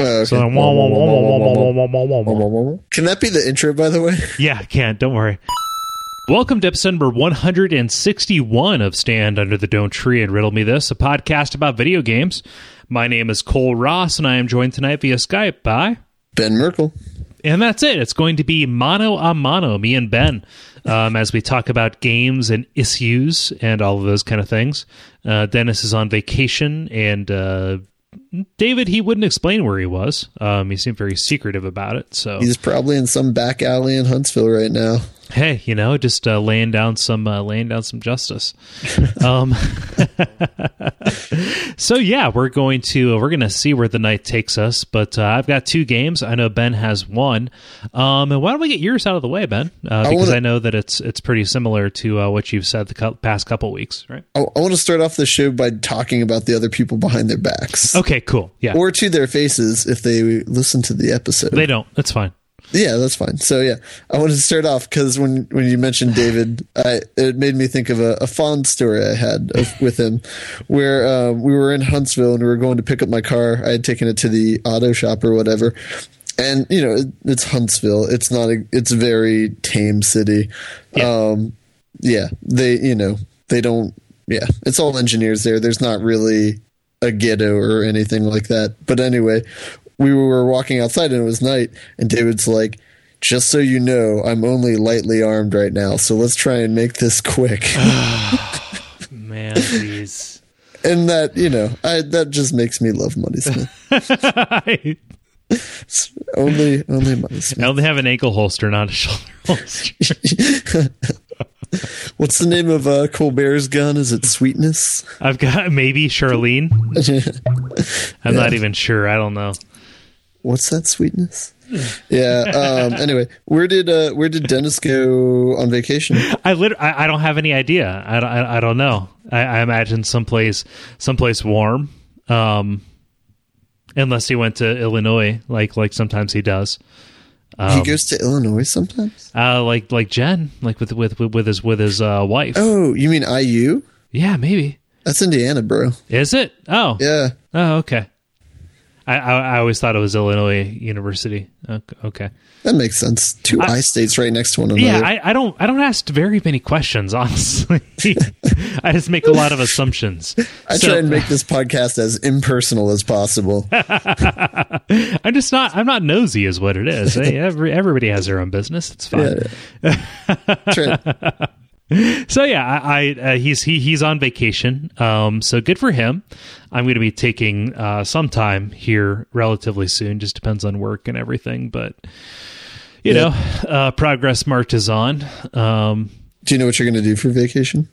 Oh, okay. So then, wah, wah, wah, wah, wah, wah, wah, wah, wah, wah. Can that be the intro, by the way? Yeah, I can't. Don't worry. Welcome to episode number 161 of Stand Under the Don't Tree and Riddle Me This, a podcast about video games. My name is Cole Ross, and I am joined tonight via Skype by. Ben Merkel. And that's it. It's going to be mano a mano, me and Ben, um, as we talk about games and issues and all of those kind of things. Uh, Dennis is on vacation, and uh, David, he wouldn't explain where he was. Um, he seemed very secretive about it. So He's probably in some back alley in Huntsville right now. Hey, you know, just uh, laying down some uh, laying down some justice. um, so yeah, we're going to we're going to see where the night takes us. But uh, I've got two games. I know Ben has one. Um, and why don't we get yours out of the way, Ben? Uh, because wanna- I know that it's it's pretty similar to uh, what you've said the cou- past couple weeks, right? I, I want to start off the show by talking about the other people behind their backs. Okay, cool. Yeah, Or to their faces if they listen to the episode. they don't. That's fine. Yeah, that's fine. So yeah, I wanted to start off because when when you mentioned David, I it made me think of a, a fond story I had of, with him, where um, we were in Huntsville and we were going to pick up my car. I had taken it to the auto shop or whatever, and you know it, it's Huntsville. It's not a. It's a very tame city. Yeah. Um, yeah, they you know they don't. Yeah, it's all engineers there. There's not really a ghetto or anything like that. But anyway, we were walking outside and it was night, and David's like, "Just so you know, I'm only lightly armed right now, so let's try and make this quick." Man, please. and that you know, I that just makes me love Money Smith. Only, only Money Smith. only have an ankle holster, not a shoulder holster. What's the name of uh, Colbert's gun? Is it Sweetness? I've got maybe Charlene. I'm not even sure. I don't know. What's that Sweetness? Yeah. Um, anyway, where did uh, where did Dennis go on vacation? I lit- I, I don't have any idea. I don't, I, I don't know. I, I imagine someplace someplace warm. Um, unless he went to Illinois, like like sometimes he does. he goes to Illinois sometimes. Uh, like like Jen, like with with with his with his uh, wife. Oh, you mean IU? Yeah, maybe. That's Indiana, bro. Is it? Oh, Yeah. oh, okay. I, I I always thought it was Illinois University. Okay. That makes sense. Two I, states right next to one another. Yeah, I, I don't I don't ask very many questions, honestly. I just make a lot of assumptions. I So- try and make this podcast as impersonal as possible. I'm just not. I'm not nosy, is what it is. Hey, every, everybody has their own business. It's fine. Try- So yeah, I, I uh, he's he he's on vacation. Um, so good for him. I'm going to be taking uh, some time here relatively soon. Just depends on work and everything, but you Yeah. know, uh, progress marches on. Um, Do you know what you're going to do for vacation?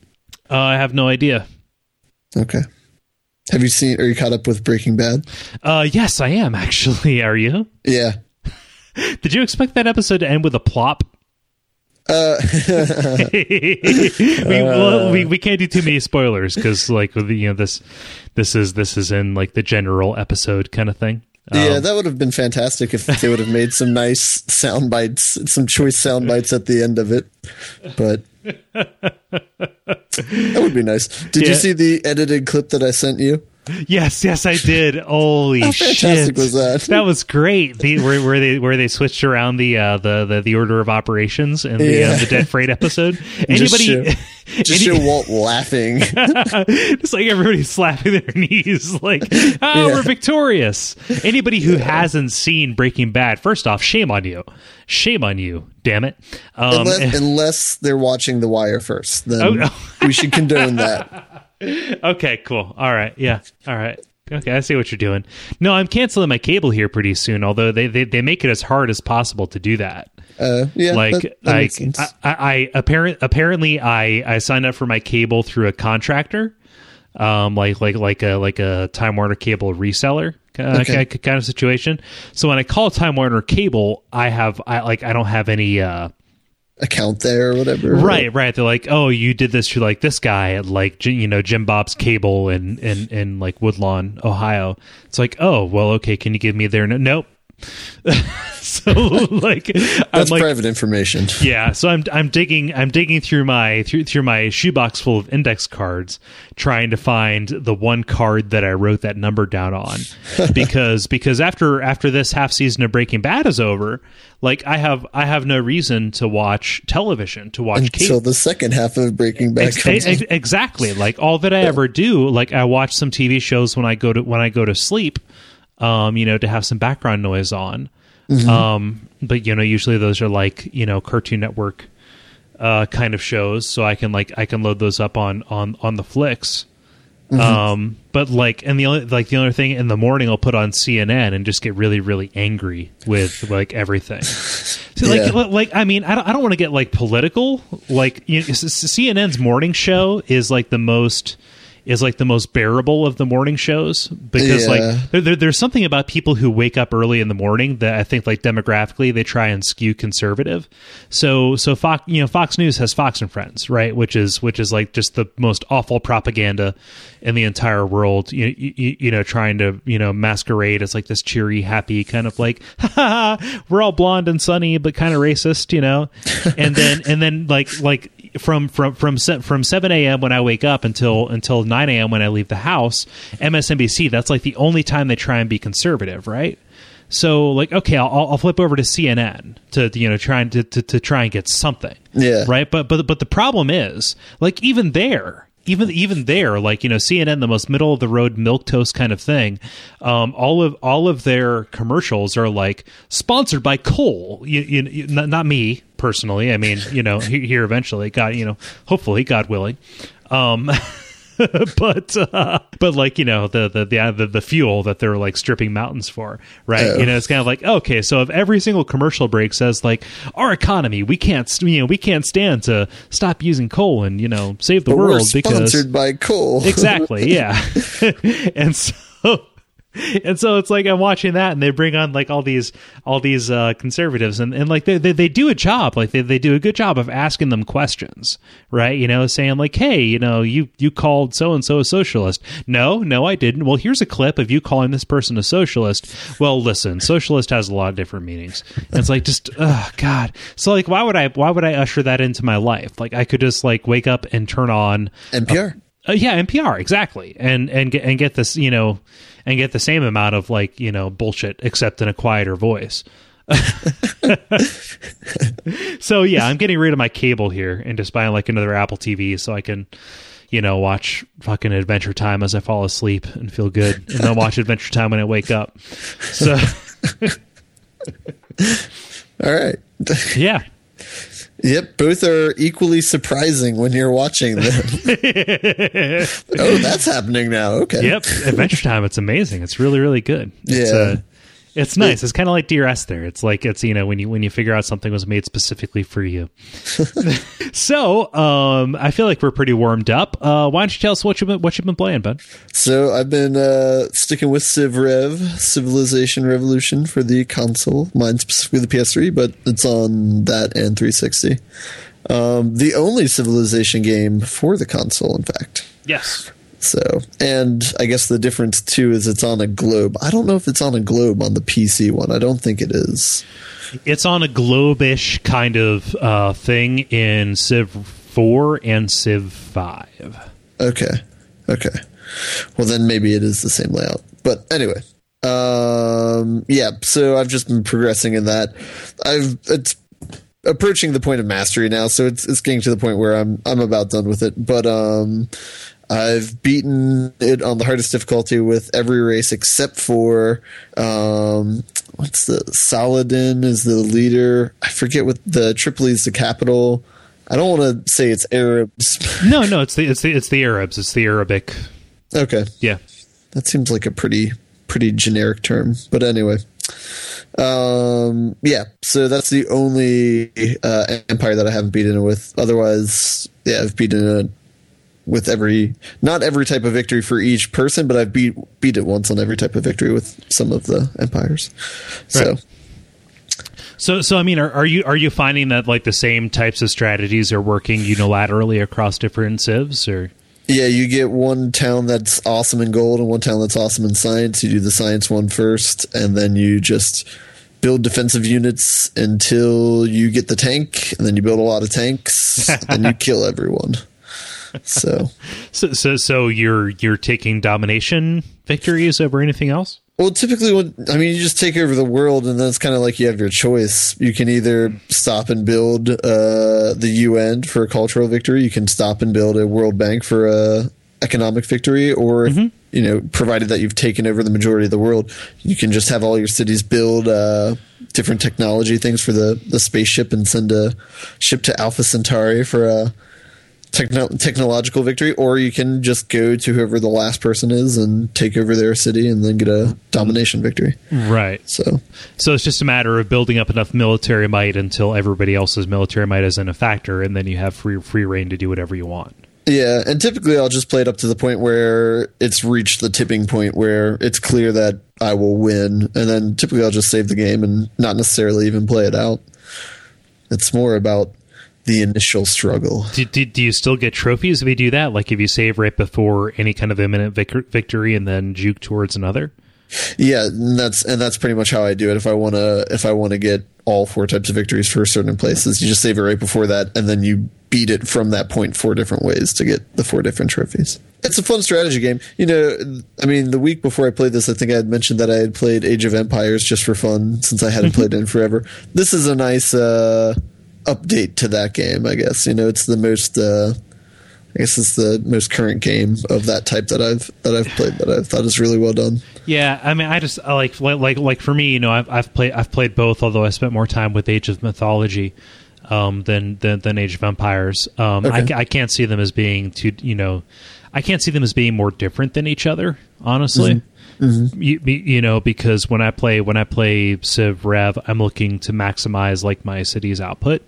uh, I have no idea. Okay. Have you seen? Are you caught up with Breaking Bad? Uh, yes, I am actually. Are you? Yeah. Did you expect that episode to end with a plop? Uh, we, well, we we can't do too many spoilers because like you know this this is this is in like the general episode kind of thing. yeah, Um, that would have been fantastic if they would have made some nice sound bites, some choice sound bites at the end of it. But that would be nice. Did Yeah. you see the edited clip that I sent you? Yes, yes, I did. Holy How shit! was that? That was great. The, where, where they where they switched around the uh, the, the the order of operations in the uh, the Dead Freight episode. Just Anybody? Just any- show Walt laughing. It's like everybody slapping their knees, like, oh, Yeah. we're victorious. Anybody who hasn't seen Breaking Bad, first off, shame on you. Shame on you, damn it. Um, unless, unless they're watching The Wire first, then Oh, no. we should condone that. okay, cool. All right. Yeah. All right. Okay, I see what you're doing. No, I'm canceling my cable here pretty soon, although they, they, they make it as hard as possible to do that. Uh, yeah, like that, that I, makes sense. I, I, I apparent apparently I I signed up for my cable through a contractor, um, like like like a like a Time Warner cable reseller uh, Okay. kind of situation. So when I call Time Warner Cable, I have I like I don't have any. uh account there or whatever. Right, right. They're like, oh, you did this to like this guy at like you know Jim Bob's Cable in in in like Woodlawn, Ohio. It's like, oh, well, okay. Can you give me their no- nope? so like That's I'm like private information. yeah, so I'm I'm digging I'm digging through my through through my shoebox full of index cards trying to find the one card that I wrote that number down on because because after after this half season of Breaking Bad is over, like I have I have no reason to watch television to watch Until cable. the second half of Breaking Bad Ex- comes ex- exactly. Like all that I ever do, like I watch some TV shows when I go to when I go to sleep, um, you know, to have some background noise on. Mm-hmm. Um, but you know, usually those are like you know Cartoon Network uh, kind of shows, so I can like I can load those up on on on the flicks. Mm-hmm. Um, but like, and the only like the other thing in the morning, I'll put on CNN and just get really really angry with like everything. So like, Yeah. li- like I mean, I don't, I don't want to get like political. Like you know, CNN's morning show is like the most is like the most bearable of the morning shows because Yeah. like there, there, there's something about people who wake up early in the morning that I think like demographically they try and skew conservative. So so Fox you know Fox News has Fox and Friends right, which is which is like just the most awful propaganda in the entire world. You you, you know trying to you know masquerade as like this cheery happy kind of like ha, we're all blonde and sunny but kind of racist you know, and then and then like like from from from from 7 a.m. when I wake up until until 9 a.m. when I leave the house, MSNBC. That's like the only time they try and be conservative, right? So like, okay, I'll, I'll flip over to CNN to you know try and to, to, to try and get something, Yeah. right. But but but the problem is like even there. Even even there, like you know, CNN, the most middle of the road milk toast kind of thing. Um, all of all of their commercials are like sponsored by coal. You, you, you, not, not me personally. I mean, you know, here eventually, God, you know, hopefully, God willing. Um, but uh, but like you know the the, the the the fuel that they're like stripping mountains for, right? Oh. You know, it's kind of like okay, so if every single commercial break says like our economy, we can't you know we can't stand to stop using coal and you know save the But world because sponsored by coal. exactly yeah and so and so it's like i'm watching that and they bring on like all these all these uh conservatives and, and like they, they they do a job. Like they, they do a good job of asking them questions right? You know saying like hey you know you you called so and so a socialist. No no i didn't. Well here's a clip of you calling this person a socialist. Well listen socialist has a lot of different meanings. And it's like just oh god. So like why would i why would i usher that into my life? Like i could just like wake up and turn on NPR. Uh, yeah, NPR exactly, and and get and get this, you know, and get the same amount of like you know bullshit, except in a quieter voice. so yeah, I'm getting rid of my cable here and just buying like another Apple TV so I can, you know, watch fucking Adventure Time as I fall asleep and feel good, and then watch Adventure Time when I wake up. So All right. yeah, Yep, both are equally surprising when you're watching them. oh, that's happening now. Okay. yep, Adventure Time. It's amazing. It's really really good. It's, Yeah. uh, it's nice. It's kind of like Dear Esther. It's like it's you know when you when you figure out something was made specifically for you. so um, I feel like we're pretty warmed up. Uh, why don't you tell us what you been what you've been playing, bud? So I've been uh, sticking with Civ Rev, Civilization Revolution for the console. Mine specifically the PS3, but it's on that and 360. Um, the only Civilization game for the console, in fact. Yes. So, and I guess the difference too is it's on a globe. I don't know if it's on a globe on the PC one. I don't think it is. It's on a globish kind of uh, thing in Civ 4 and Civ 5. Okay. Okay. Well, then maybe it is the same layout. But anyway, um, yeah. So I've just been progressing in that. I've it's approaching the point of mastery now, so it's it's getting to the point where I'm I'm about done with it. But um, I've beaten it on the hardest difficulty with every race except for um, what's the Saladin is the leader. I forget what the Tripoli is the capital. I don't want to say it's Arabs. No, no, it's the it's the it's the Arabs. It's the Arabic. okay. Yeah. That seems like a pretty pretty generic term, but anyway. Um, yeah, so that's the only uh, empire that I haven't beaten it with. Otherwise, yeah, I've beaten it with every not every type of victory for each person, but I've beat beat it once on every type of victory with some of the empires. So Right. So so I mean are, are you are you finding that like the same types of strategies are working unilaterally across different civs or Yeah, you get one town that's awesome in gold and one town that's awesome in science. You do the science one first, and then you just build defensive units until you get the tank, and then you build a lot of tanks, and you kill everyone. So, so, so, so you're you're taking domination victories over anything else? Well, typically, when, I mean, you just take over the world, and then it's kind of like you have your choice. You can either stop and build uh, the UN for a cultural victory. You can stop and build a World Bank for a economic victory, or mm-hmm. you know, provided that you've taken over the majority of the world, you can just have all your cities build uh, different technology things for the the spaceship and send a ship to Alpha Centauri for a techno- technological victory, or you can just go to whoever the last person is and take over their city and then get a domination victory. Right. So, so it's just a matter of building up enough military might until everybody else's military might isn't a factor, and then you have free free reign to do whatever you want. Yeah, and typically I'll just play it up to the point where it's reached the tipping point where it's clear that I will win, and then typically I'll just save the game and not necessarily even play it out. It's more about the initial struggle. Do, do, do, you still get trophies if you do that? Like if you save right before any kind of imminent vic- victory and then juke towards another? Yeah, and that's and that's pretty much how I do it. If I want to, if I want to get all four types of victories for certain places, you just save it right before that, and then you beat it from that point four different ways to get the four different trophies. It's a fun strategy game. You know, I mean, the week before I played this, I think I had mentioned that I had played Age of Empires just for fun since I hadn't played it in forever. This is a nice. Uh, update to that game. I guess you know it's the most. Uh, I guess it's the most current game of that type that I've that I've played that I thought is really well done. Yeah, I mean, I just I like like like for me, you know, I've I've played I've played both. Although I spent more time with Age of Mythology um, than, than than Age of Empires. Um, okay. I, I can't see them as being too you know, I can't see them as being more different than each other. Honestly. Mm-hmm. Mm-hmm. You, you, know, because when I play when I play Civ Rev, I'm looking to maximize like my city's output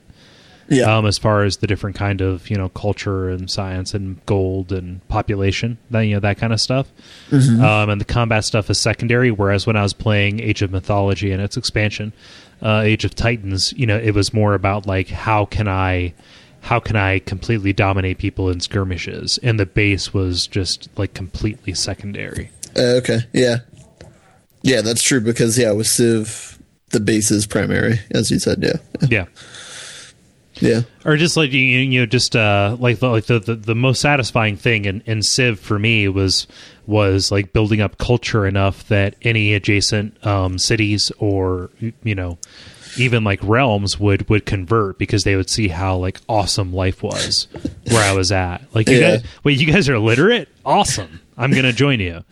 yeah. Um, as far as the different kind of you know culture and science and gold and population, that you know that kind of stuff. Mm-hmm. Um, and the combat stuff is secondary. Whereas when I was playing Age of Mythology and its expansion, uh, Age of Titans, you know, it was more about like how can I how can I completely dominate people in skirmishes, and the base was just like completely secondary. Uh, okay, yeah, yeah, that's true because yeah, with Civ, the base is primary, as you said. Yeah, yeah. Yeah, or just like you, you know, just uh, like the, like the, the, the most satisfying thing in, in Civ for me was was like building up culture enough that any adjacent um, cities or you know even like realms would would convert because they would see how like awesome life was where I was at. Like you yeah. guys, wait, you guys are literate? Awesome! I'm gonna join you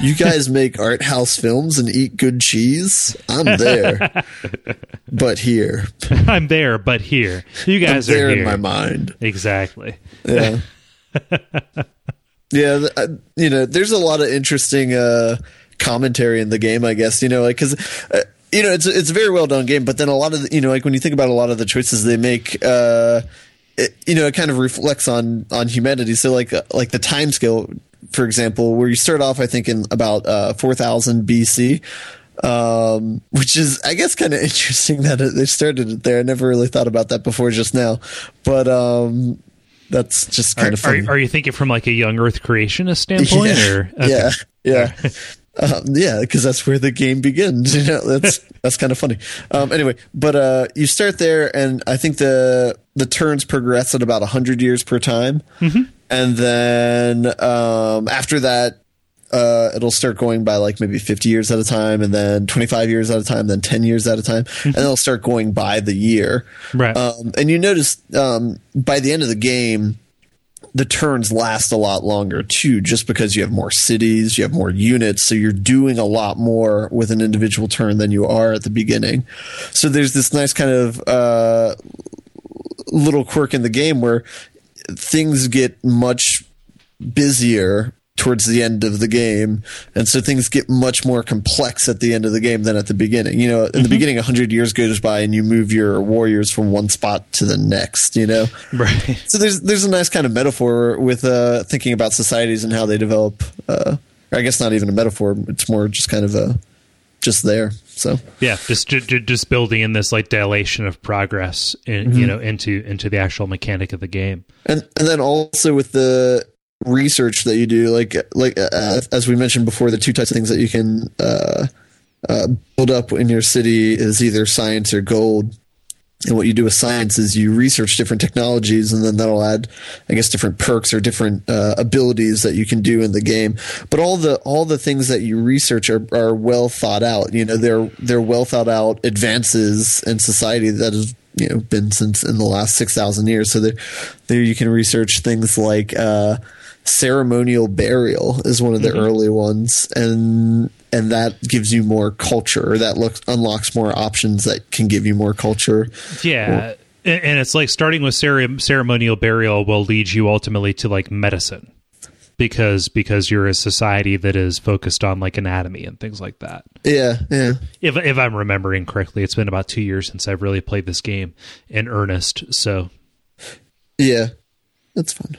you guys make art house films and eat good cheese. I'm there, but here. I'm there, but here. You guys there are here in my mind. Exactly. Yeah. yeah. You know, there's a lot of interesting uh, commentary in the game. I guess you know, like because. Uh, you know, it's it's a very well done game, but then a lot of the, you know, like when you think about a lot of the choices they make, uh, it, you know, it kind of reflects on on humanity. So like uh, like the time scale for example, where you start off, I think, in about uh, 4000 BC, um, which is, I guess, kind of interesting that it, they started it there. I never really thought about that before just now, but um, that's just kind are, of funny. Are, are, you thinking from like a young Earth creationist standpoint? Yeah, or? Okay. yeah, yeah. Um, yeah, because that's where the game begins. You know, that's that's kind of funny. Um, anyway, but uh, you start there, and I think the the turns progress at about hundred years per time. Mm-hmm and then um, after that uh, it'll start going by like maybe 50 years at a time and then 25 years at a time then 10 years at a time mm-hmm. and it'll start going by the year. Right. Um, and you notice um, by the end of the game the turns last a lot longer too just because you have more cities you have more units so you're doing a lot more with an individual turn than you are at the beginning. So there's this nice kind of uh, little quirk in the game where things get much busier towards the end of the game and so things get much more complex at the end of the game than at the beginning. You know in mm-hmm. the beginning 100 years goes by and you move your warriors from one spot to the next you know? Right. So there's there's a nice kind of metaphor with uh, thinking about societies and how they develop uh, i guess not even a metaphor it's more just kind of a just there so yeah, just just building in this like dilation of progress, in, mm-hmm. you know, into into the actual mechanic of the game. And and then also with the research that you do, like like uh, as we mentioned before, the two types of things that you can uh, uh, build up in your city is either science or gold. And what you do with science is you research different technologies, and then that'll add, I guess, different perks or different uh, abilities that you can do in the game. But all the all the things that you research are, are well thought out. You know, they're they're well thought out advances in society that has you know been since in the last six thousand years. So there, there you can research things like. Uh, ceremonial burial is one of the mm-hmm. early ones and and that gives you more culture or that looks unlocks more options that can give you more culture yeah or, and it's like starting with cere- ceremonial burial will lead you ultimately to like medicine because because you're a society that is focused on like anatomy and things like that. Yeah, yeah. If if I'm remembering correctly, it's been about two years since I've really played this game in earnest. So, yeah, that's fun.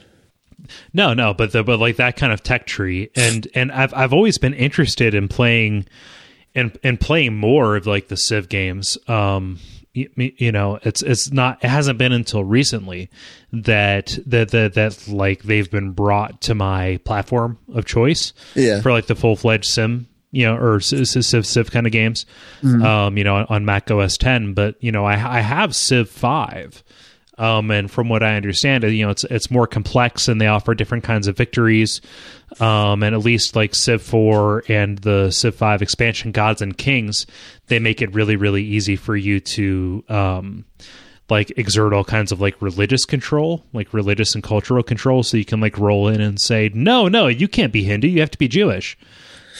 No, no, but the, but like that kind of tech tree, and and I've I've always been interested in playing, and and playing more of like the Civ games. Um, you, you know, it's it's not it hasn't been until recently that that that that like they've been brought to my platform of choice. Yeah. for like the full fledged sim you know, or Civ, Civ, kind of games, mm-hmm. um, you know, on, on Mac OS 10. But you know, I, I have Civ 5, um, and from what I understand, you know, it's it's more complex, and they offer different kinds of victories. Um, and at least like Civ Four and the Civ Five expansion, Gods and Kings, they make it really really easy for you to um, like exert all kinds of like religious control, like religious and cultural control. So you can like roll in and say, no, no, you can't be Hindu, you have to be Jewish,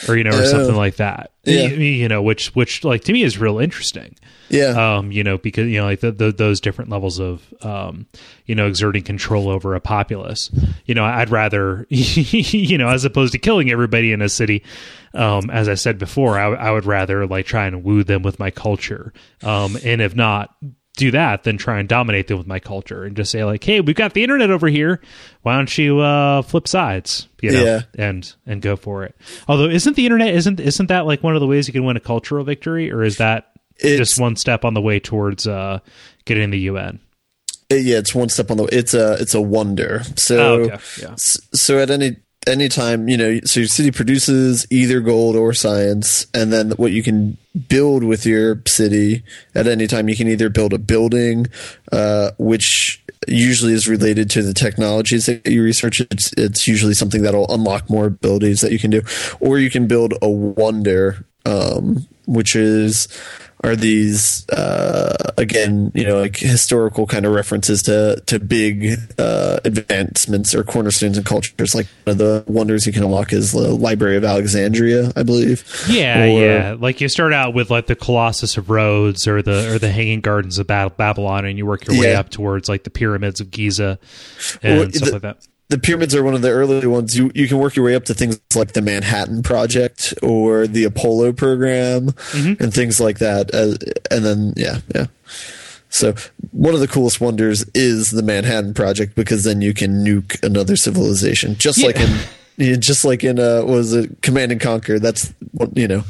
or you know, or something like that. Yeah. You, you know, which which like to me is real interesting. Yeah. Um, you know, because you know, like the, the, those different levels of, um, you know, exerting control over a populace. You know, I'd rather, you know, as opposed to killing everybody in a city. Um, as I said before, I, I would rather like try and woo them with my culture. Um, and if not, do that than try and dominate them with my culture and just say like, "Hey, we've got the internet over here. Why don't you uh, flip sides?" You know, yeah. and and go for it. Although, isn't the internet isn't isn't that like one of the ways you can win a cultural victory, or is that it's, just one step on the way towards uh, getting the UN. Yeah, it's one step on the. It's a it's a wonder. So oh, okay. yeah. so at any any time you know, so your city produces either gold or science, and then what you can build with your city at any time, you can either build a building, uh, which usually is related to the technologies that you research. It's, it's usually something that'll unlock more abilities that you can do, or you can build a wonder, um, which is are these uh, again, you know, like historical kind of references to to big uh, advancements or cornerstones in cultures. Like one of the wonders you can unlock is the Library of Alexandria, I believe. Yeah, or, yeah. Like you start out with like the Colossus of Rhodes or the or the Hanging Gardens of Babylon, and you work your way yeah. up towards like the pyramids of Giza and well, stuff the, like that the pyramids are one of the early ones. You you can work your way up to things like the Manhattan Project or the Apollo program mm-hmm. and things like that. Uh, and then yeah, yeah. So one of the coolest wonders is the Manhattan Project because then you can nuke another civilization, just yeah. like in just like in uh, was it Command and Conquer? That's what you know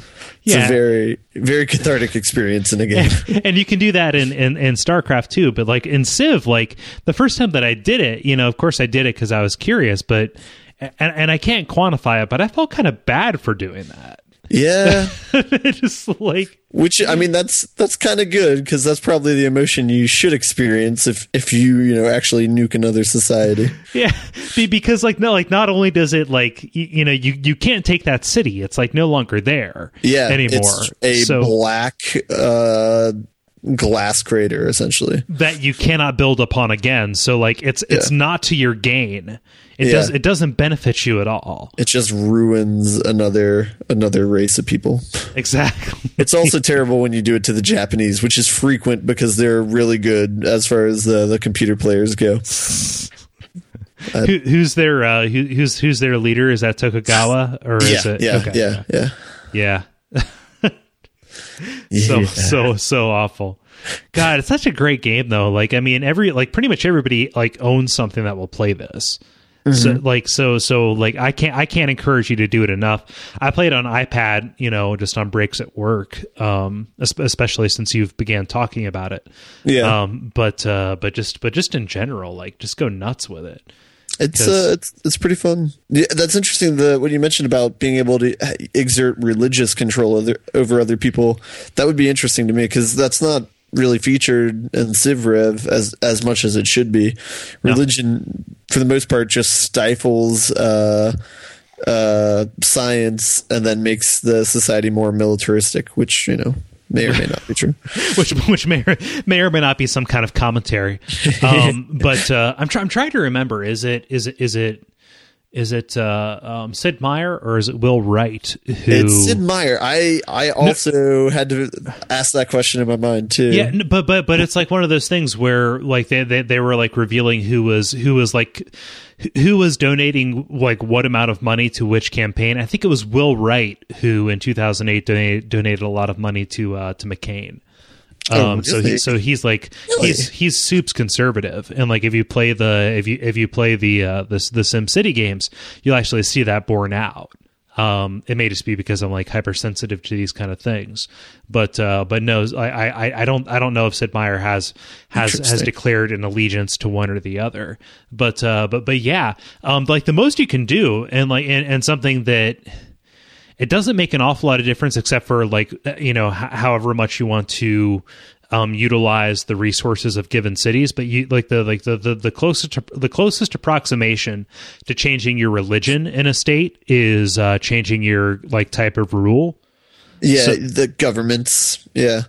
it's yeah. a very very cathartic experience in a game. and you can do that in, in, in StarCraft too. But like in Civ, like the first time that I did it, you know, of course I did it because I was curious, but and, and I can't quantify it, but I felt kind of bad for doing that. Yeah, just like which I mean that's that's kind of good because that's probably the emotion you should experience if if you you know actually nuke another society. Yeah, because like no, like not only does it like you, you know you you can't take that city; it's like no longer there. Yeah, anymore. a so, black. uh glass crater essentially that you cannot build upon again so like it's it's yeah. not to your gain it yeah. does it doesn't benefit you at all. It just ruins another another race of people. Exactly. it's also terrible when you do it to the Japanese, which is frequent because they're really good as far as the the computer players go. Uh, Who, who's their uh, who, who's who's their leader? Is that Tokugawa or yeah, is it? Yeah, okay. yeah, yeah, yeah. so so so awful. God, it's such a great game though. Like I mean, every like pretty much everybody like owns something that will play this. Mm-hmm. So like so so like I can't I can't encourage you to do it enough. I play it on iPad, you know, just on breaks at work, um, especially since you've began talking about it. Yeah. Um, but uh, but just but just in general, like just go nuts with it. It's uh, it's it's pretty fun. Yeah, that's interesting. The what you mentioned about being able to exert religious control over, over other people, that would be interesting to me because that's not really featured in Civrev as as much as it should be. Religion, no. for the most part, just stifles uh, uh, science and then makes the society more militaristic, which you know may or may not be true. which which may or, may or may not be some kind of commentary. Um, but uh, I'm trying I'm trying to remember. Is it is it is it is it uh, um, Sid Meier or is it Will Wright? Who... It's Sid Meier. I I also no. had to ask that question in my mind too. Yeah, but but but it's like one of those things where like they they, they were like revealing who was who was like who was donating like what amount of money to which campaign. I think it was Will Wright who in 2008 donated, donated a lot of money to uh, to McCain. Oh, um, so he, so he's like really? he's he's soups conservative, and like if you play the if you if you play the uh, the the Sim City games, you'll actually see that borne out. Um, it may just be because I'm like hypersensitive to these kind of things, but uh, but no, I, I I don't I don't know if Sid Meier has has has declared an allegiance to one or the other, but uh, but but yeah, um, like the most you can do, and like and, and something that it doesn't make an awful lot of difference except for like uh, you know h- however much you want to um, utilize the resources of given cities but you like the like the the, the closest to, the closest approximation to changing your religion in a state is uh, changing your like type of rule. Yeah so, the governments. Yeah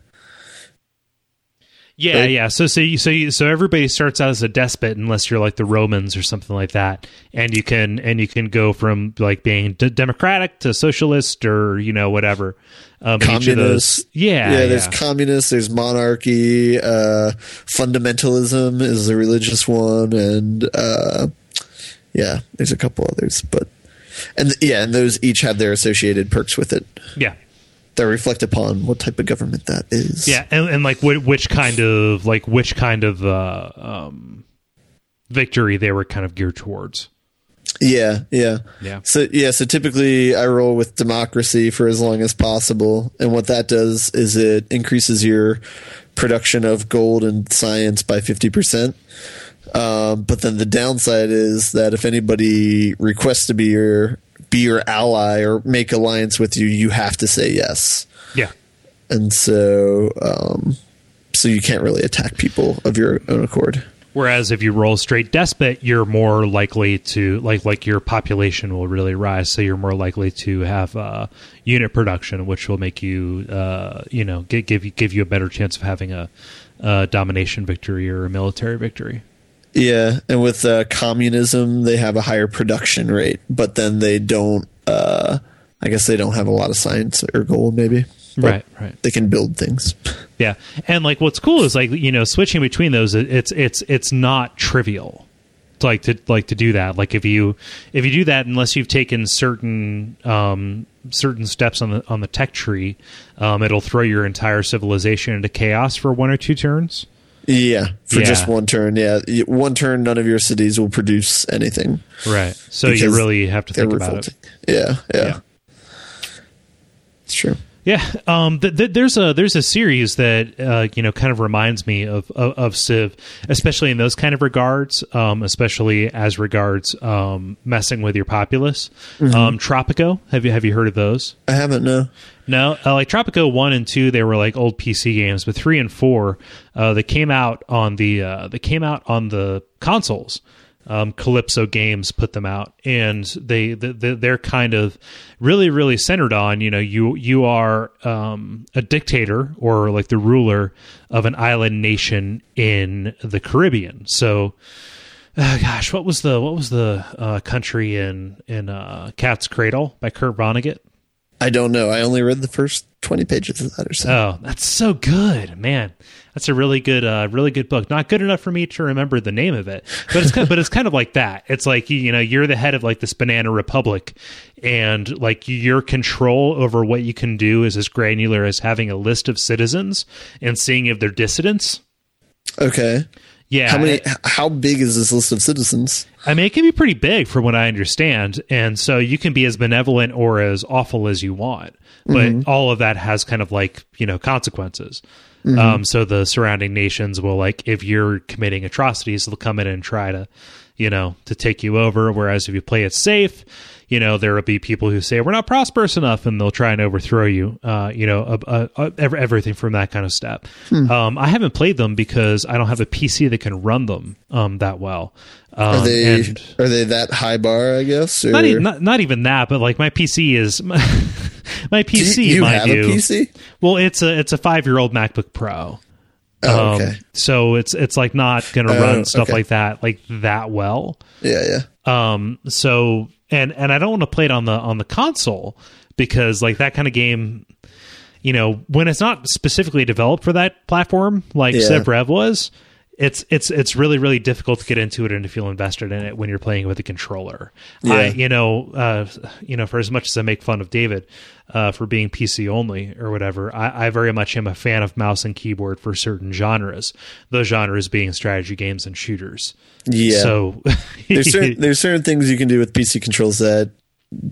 yeah, right? yeah. So so you, so you, so everybody starts out as a despot unless you're like the Romans or something like that, and you can and you can go from like being d- democratic to socialist or you know whatever. Um, communist. Yeah, yeah. There's yeah. communist. There's monarchy. Uh, fundamentalism is the religious one, and uh, yeah, there's a couple others, but and yeah, and those each have their associated perks with it. Yeah that reflect upon what type of government that is. Yeah, and, and like which, which kind of like which kind of uh, um, victory they were kind of geared towards. Yeah, yeah, yeah. So yeah, so typically I roll with democracy for as long as possible, and what that does is it increases your production of gold and science by fifty percent. Um, but then the downside is that if anybody requests to be your be your ally or make alliance with you, you have to say yes. Yeah. And so, um, so you can't really attack people of your own accord. Whereas if you roll straight despot, you're more likely to like like your population will really rise, so you're more likely to have uh, unit production, which will make you uh, you know give give you, give you a better chance of having a, a domination victory or a military victory. Yeah, and with uh, communism, they have a higher production rate, but then they don't. Uh, I guess they don't have a lot of science or gold, maybe. right, right. They can build things. Yeah, and like what's cool is like you know switching between those. It's it's it's not trivial. To like to like to do that. Like if you if you do that, unless you've taken certain um, certain steps on the on the tech tree, um, it'll throw your entire civilization into chaos for one or two turns. Yeah, for yeah. just one turn. Yeah, one turn, none of your cities will produce anything. Right. So you really have to think about it. Yeah, yeah, yeah. It's true. Yeah, um, th- th- there's a there's a series that uh, you know kind of reminds me of, of, of Civ, especially in those kind of regards, um, especially as regards um, messing with your populace. Mm-hmm. Um, Tropico, have you have you heard of those? I haven't. No. No, uh, like Tropico one and two, they were like old PC games, but three and four, uh, they came out on the uh, they came out on the consoles um, Kalypso Games put them out, and they, they they're kind of really really centered on you know you you are um, a dictator or like the ruler of an island nation in the Caribbean. So, uh, gosh, what was the what was the uh, country in in uh, Cat's Cradle by Kurt Vonnegut? I don't know. I only read the first twenty pages of that or so. Oh, that's so good, man. That's a really good, uh, really good book. Not good enough for me to remember the name of it, but it's kind of, but it's kind of like that. It's like you know you're the head of like this banana republic, and like your control over what you can do is as granular as having a list of citizens and seeing if they're dissidents. Okay. Yeah, How many? it- How big is this list of citizens? I mean, it can be pretty big from what I understand. And so you can be as benevolent or as awful as you want. But all of that has kind of like, you know, consequences. Um, so the surrounding nations will like, if you're committing atrocities, they'll come in and try to, you know, to take you over. Whereas if you play it safe, you know, there will be people who say we're not prosperous enough, and they'll try and overthrow you. Uh, you know, uh, uh, uh, everything from that kind of step. Um, I haven't played them because I don't have a PC that can run them um, that well. Um, Are they are they that high bar? I guess. Not, even, not not even that, but like my PC is my, my Do you, PC. you have you, a PC? well, it's a it's a five year old MacBook Pro. Oh, Um, okay. so it's it's like not going to Oh, run stuff okay. like that like that well. Yeah, yeah. Um, so and and I don't want to play it on the on the console because like that kind of game, you know, when it's not specifically developed for that platform, like Yeah. Rev was, it's it's it's really really difficult to get into it and to feel invested in it when you're playing with a controller. I Yeah. you know uh, you know for as much as I make fun of David uh, for being PC only or whatever, I, I very much am a fan of mouse and keyboard for certain genres. Those genres being strategy games and shooters. Yeah. So there's certain there's certain things you can do with PC controls that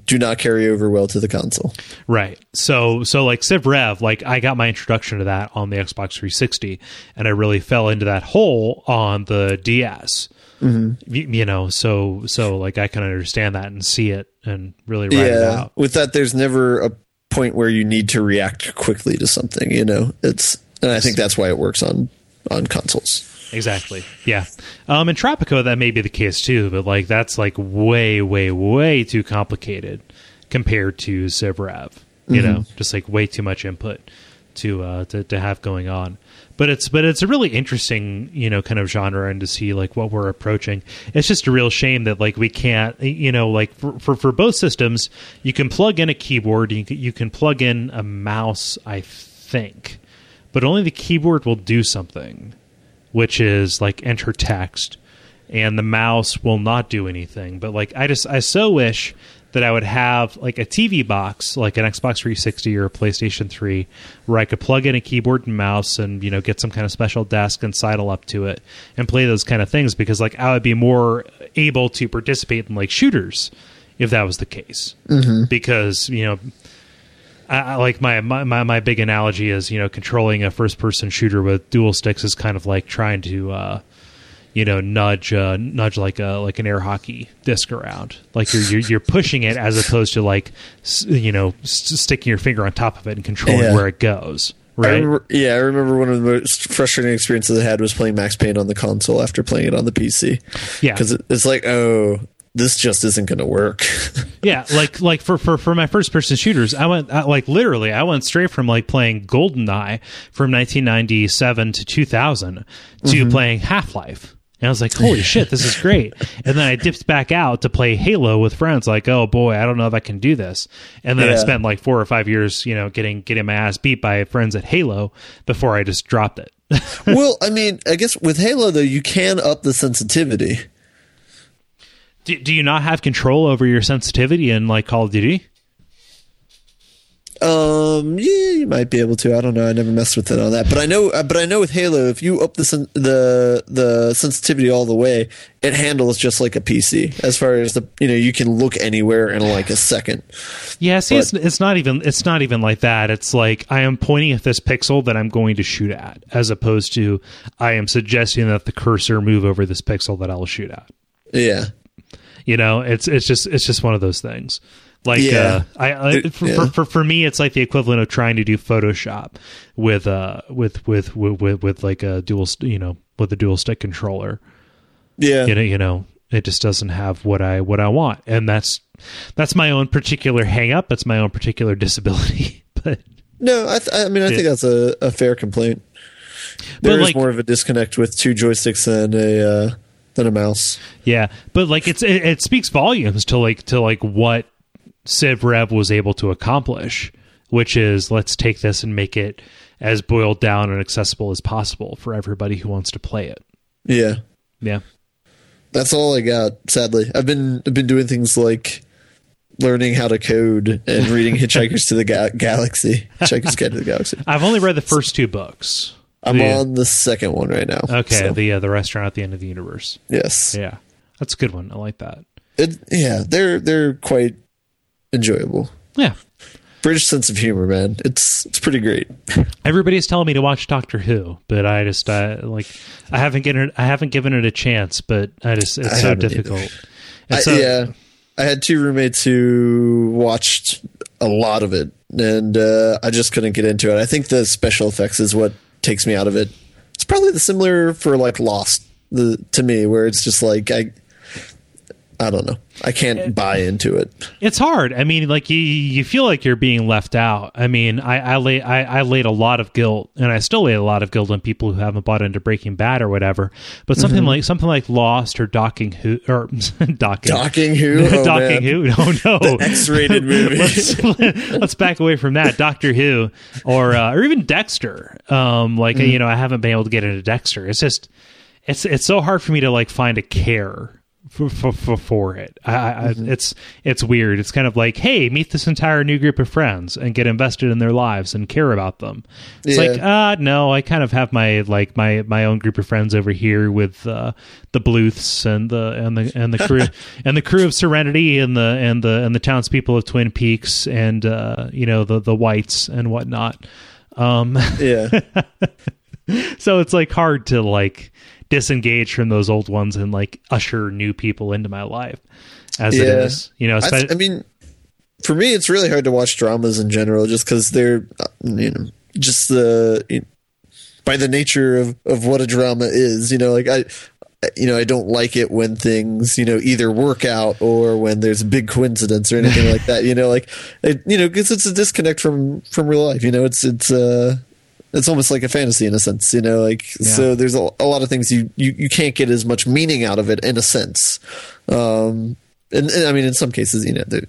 do not carry over well to the console. Right. So so like Civ Rev, like I got my introduction to that on the Xbox 360, and I really fell into that hole on the DS. Mm-hmm. You, you know, so so like I can understand that and see it and really write it out. With that, there's never a point where you need to react quickly to something. You know, it's and I think that's why it works on on consoles. Exactly. Yeah. Um, in Tropico, that may be the case too, but like that's like way, way, way too complicated compared to Civ Rev. You know, just like way too much input to uh to, to have going on. But it's but it's a really interesting you know kind of genre and to see like what we're approaching. It's just a real shame that like we can't you know like for for, for both systems you can plug in a keyboard you can, you can plug in a mouse I think, but only the keyboard will do something which is like enter text and the mouse will not do anything. But like i just i so wish that i would have like a tv box like an xbox 360 or a playstation 3 where i could plug in a keyboard and mouse and you know get some kind of special desk and sidle up to it and play those kind of things because like i would be more able to participate in like shooters if that was the case. Mm-hmm. Because you know I, I like my, my my big analogy is you know controlling a first person shooter with dual sticks is kind of like trying to uh, you know nudge uh, nudge like a like an air hockey disc around like you're you're, you're pushing it as opposed to like s- you know sticking your finger on top of it and controlling Yeah. where it goes I right remember, yeah, I remember one of the most frustrating experiences I had was playing Max Payne on the console after playing it on the PC. Yeah. because it's like, oh, this just isn't going to work. yeah like like for for for my first person shooters i went I, like literally i went straight from like playing goldeneye from 1997 to 2000 to mm-hmm. playing half-life and I was like, holy shit, this is great. And then I dipped back out to play Halo with friends, like, oh boy, I don't know if I can do this. And then I spent like four or five years, you know, getting getting my ass beat by friends at Halo before I just dropped it. well, I mean, I guess with Halo though, you can up the sensitivity. Do, do you not have control over your sensitivity in like Call of Duty? Um, yeah, you might be able to. I don't know. I never messed with it on that, but I know. uh, But I know with Halo, if you up the sen- the the sensitivity all the way, it handles just like a PC. As far as the you know, you can look anywhere in like a second. Yeah, see, But- it's, it's not even it's not even like that. It's like I am pointing at this pixel that I'm going to shoot at, as opposed to I am suggesting that the cursor move over this pixel that I'll shoot at. Yeah, You know, it's it's just it's just one of those things. Like Yeah. uh, I, I for, yeah. for, for for me, it's like the equivalent of trying to do Photoshop with uh with with with with, with like a dual you know with a dual stick controller. yeah. You know, you know, it just doesn't have what I what I want, and that's that's my own particular hang up. That's my own particular disability, but. No, I, th- I mean, I think that's a, a fair complaint. There is like- more of a disconnect with two joysticks than a uh, than a mouse. Yeah, but like it's it, it speaks volumes to like to like what Civ Rev was able to accomplish, which is let's take this and make it as boiled down and accessible as possible for everybody who wants to play it. Yeah, Yeah. that's all I got. Sadly, I've been I've been doing things like learning how to code and reading Hitchhikers to the Ga- Galaxy, Hitchhiker's Guide to the Galaxy. I've only read the first two books. I'm The- on the second one right now. Okay, so, the uh, the restaurant at the end of the universe. yes. Yeah, that's a good one. I like that. It, yeah, they're they're quite enjoyable. Yeah, British sense of humor, man. It's it's pretty great. everybody's telling me to watch Doctor Who, but I just I like I haven't given it I haven't given it a chance, but I just it's I so difficult. I, so- yeah, I had two roommates who watched a lot of it, and uh, I just couldn't get into it. I think the special effects is what takes me out of it. It's probably the similar for like Lost the to me, where it's just like I, I don't know, I can't buy into it. It's hard. I mean, like you, you feel like you're being left out. I mean, I, I lay, I, I laid a lot of guilt, and I still lay a lot of guilt on people who haven't bought into Breaking Bad or whatever. But something Mm-hmm. like something like Lost or Docking Who or Docking Docking Who, oh, Docking man. Who. Oh no, The X-rated movie. let's, let's back away from that. Doctor Who or uh, or even Dexter. Um, like Mm. you know, I haven't been able to get into Dexter. It's just it's it's so hard for me to like find a care for for, for, it. I, I, Mm-hmm. It's it's weird. It's kind of like, hey, meet this entire new group of friends and get invested in their lives and care about them. It's Yeah. like, uh no, I kind of have my like my my own group of friends over here with uh, the Bluths and the and the and the crew and the crew of Serenity and the and the and the townspeople of Twin Peaks and uh, you know the the Whites and whatnot. Um, Yeah, so it's like hard to like disengage from those old ones and like usher new people into my life as it Yeah. is you know I, I mean, for me, it's really hard to watch dramas in general, just because they're, uh, you know, just the you by the nature of of what a drama is. You know, like I. You know, I don't like it when things, you know, either work out or when there's a big coincidence or anything like that. You know, like, it, you know, because it's a disconnect from from real life. You know, it's it's uh, it's almost like a fantasy in a sense. You know, like so there's a, a lot of things you, you you can't get as much meaning out of it in a sense. Um, and, and I mean, in some cases, you know, there,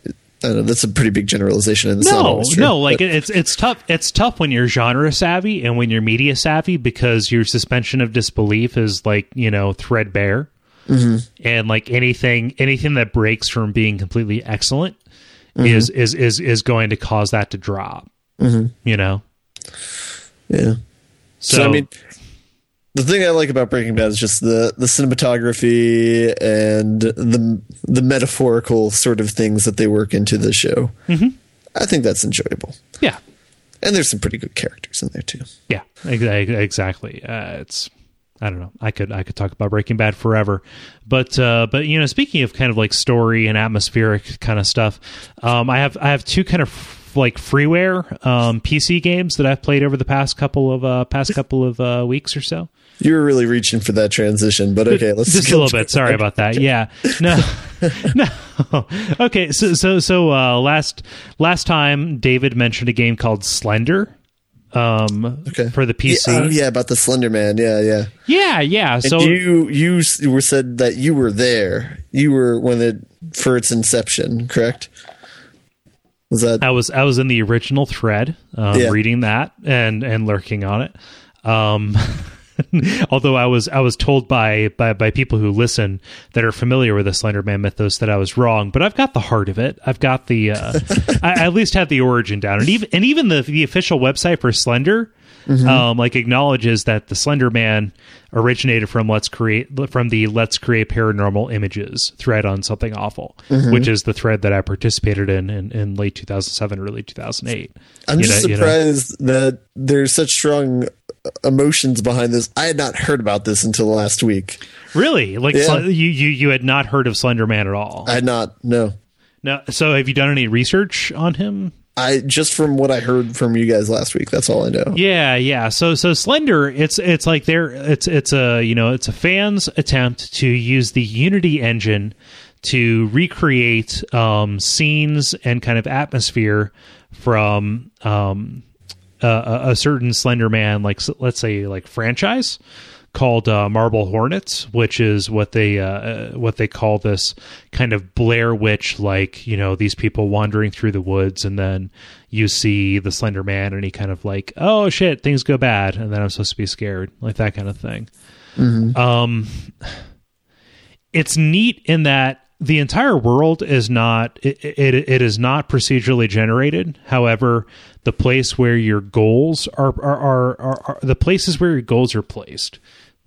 I don't know, that's a pretty big generalization, and no true, no like but- it's it's tough it's tough when you're genre savvy and when you're media savvy because your suspension of disbelief is like you know threadbare Mm-hmm. and like anything anything that breaks from being completely excellent Mm-hmm. is is is is going to cause that to drop Mm-hmm. you know yeah. so, So, I mean, the thing I like about Breaking Bad is just the the cinematography and the the metaphorical sort of things that they work into the show. Mm-hmm. I think that's enjoyable, yeah and there's some pretty good characters in there too. Yeah, exactly. Uh, it's I don't know. I could I could talk about Breaking Bad forever, but uh, but you know, speaking of kind of like story and atmospheric kind of stuff, um, I have I have two kind of like freeware um, PC games that I've played over the past couple of uh, past couple of uh, weeks or so. You were really reaching for that transition, but okay, let's just a little bit. Sorry about that. Yeah, no, no. Okay, so so so uh, last last time David mentioned a game called Slender. Um, Okay. for the Yeah, PC. oh, yeah, about the Slender Man. Yeah, yeah. yeah, yeah. And So you you were said that you were there. You were when it for its inception, correct? That I was I was in the original thread, um, Yeah. reading that and and lurking on it. Um, although I was I was told by, by by people who listen that are familiar with the Slender Man mythos that I was wrong, but I've got the heart of it. I've got the uh, I, I at least had the origin down, and even and even the the official website for Slender. Um, like acknowledges that the Slender Man originated from Let's Create from the Let's Create Paranormal Images thread on Something Awful, which is the thread that I participated in in, in late 2007, early 2008. I'm You just know- you know? surprised that there's such strong emotions behind this. I had not heard about this until last week. Really? Like Yeah. Sl- you, you you had not heard of Slender Man at all? I had not no. no. So have you done any research on him? I just from what I heard from you guys last week. That's all I know. Yeah, yeah. So so Slender, it's it's like there it's it's a you know it's a fan's attempt to use the Unity engine to recreate um, scenes and kind of atmosphere from um, a, certain Slender Man, like let's say like franchise called uh, Marble Hornets, which is what they uh, uh, what they call this kind of Blair Witch, like you know these people wandering through the woods, and then you see the Slender Man, and he kind of like, oh shit, things go bad, and then I'm supposed to be scared, like that kind of thing. Um, it's neat in that the entire world is not it, it, it is not procedurally generated however the place where your goals are are, are, are, are the places where your goals are placed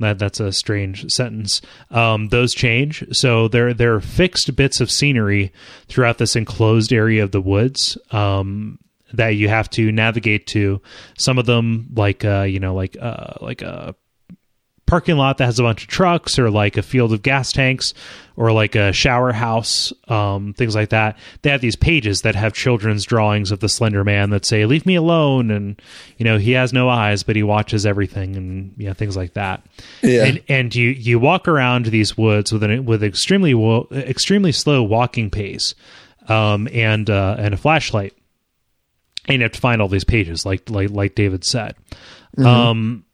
that that's a strange sentence. Um, those change. So there there are fixed bits of scenery throughout this enclosed area of the woods um, that you have to navigate to. Some of them like uh, you know like uh, like a parking lot that has a bunch of trucks or like a field of gas tanks or like a shower house um, things like that they have these pages that have children's drawings of the slender man that say leave me alone and you know he has no eyes but he watches everything and you know things like that Yeah. and and you you walk around these woods with an with extremely wo- extremely slow walking pace um, and uh, and a flashlight and you have to find all these pages like like like David said. Um,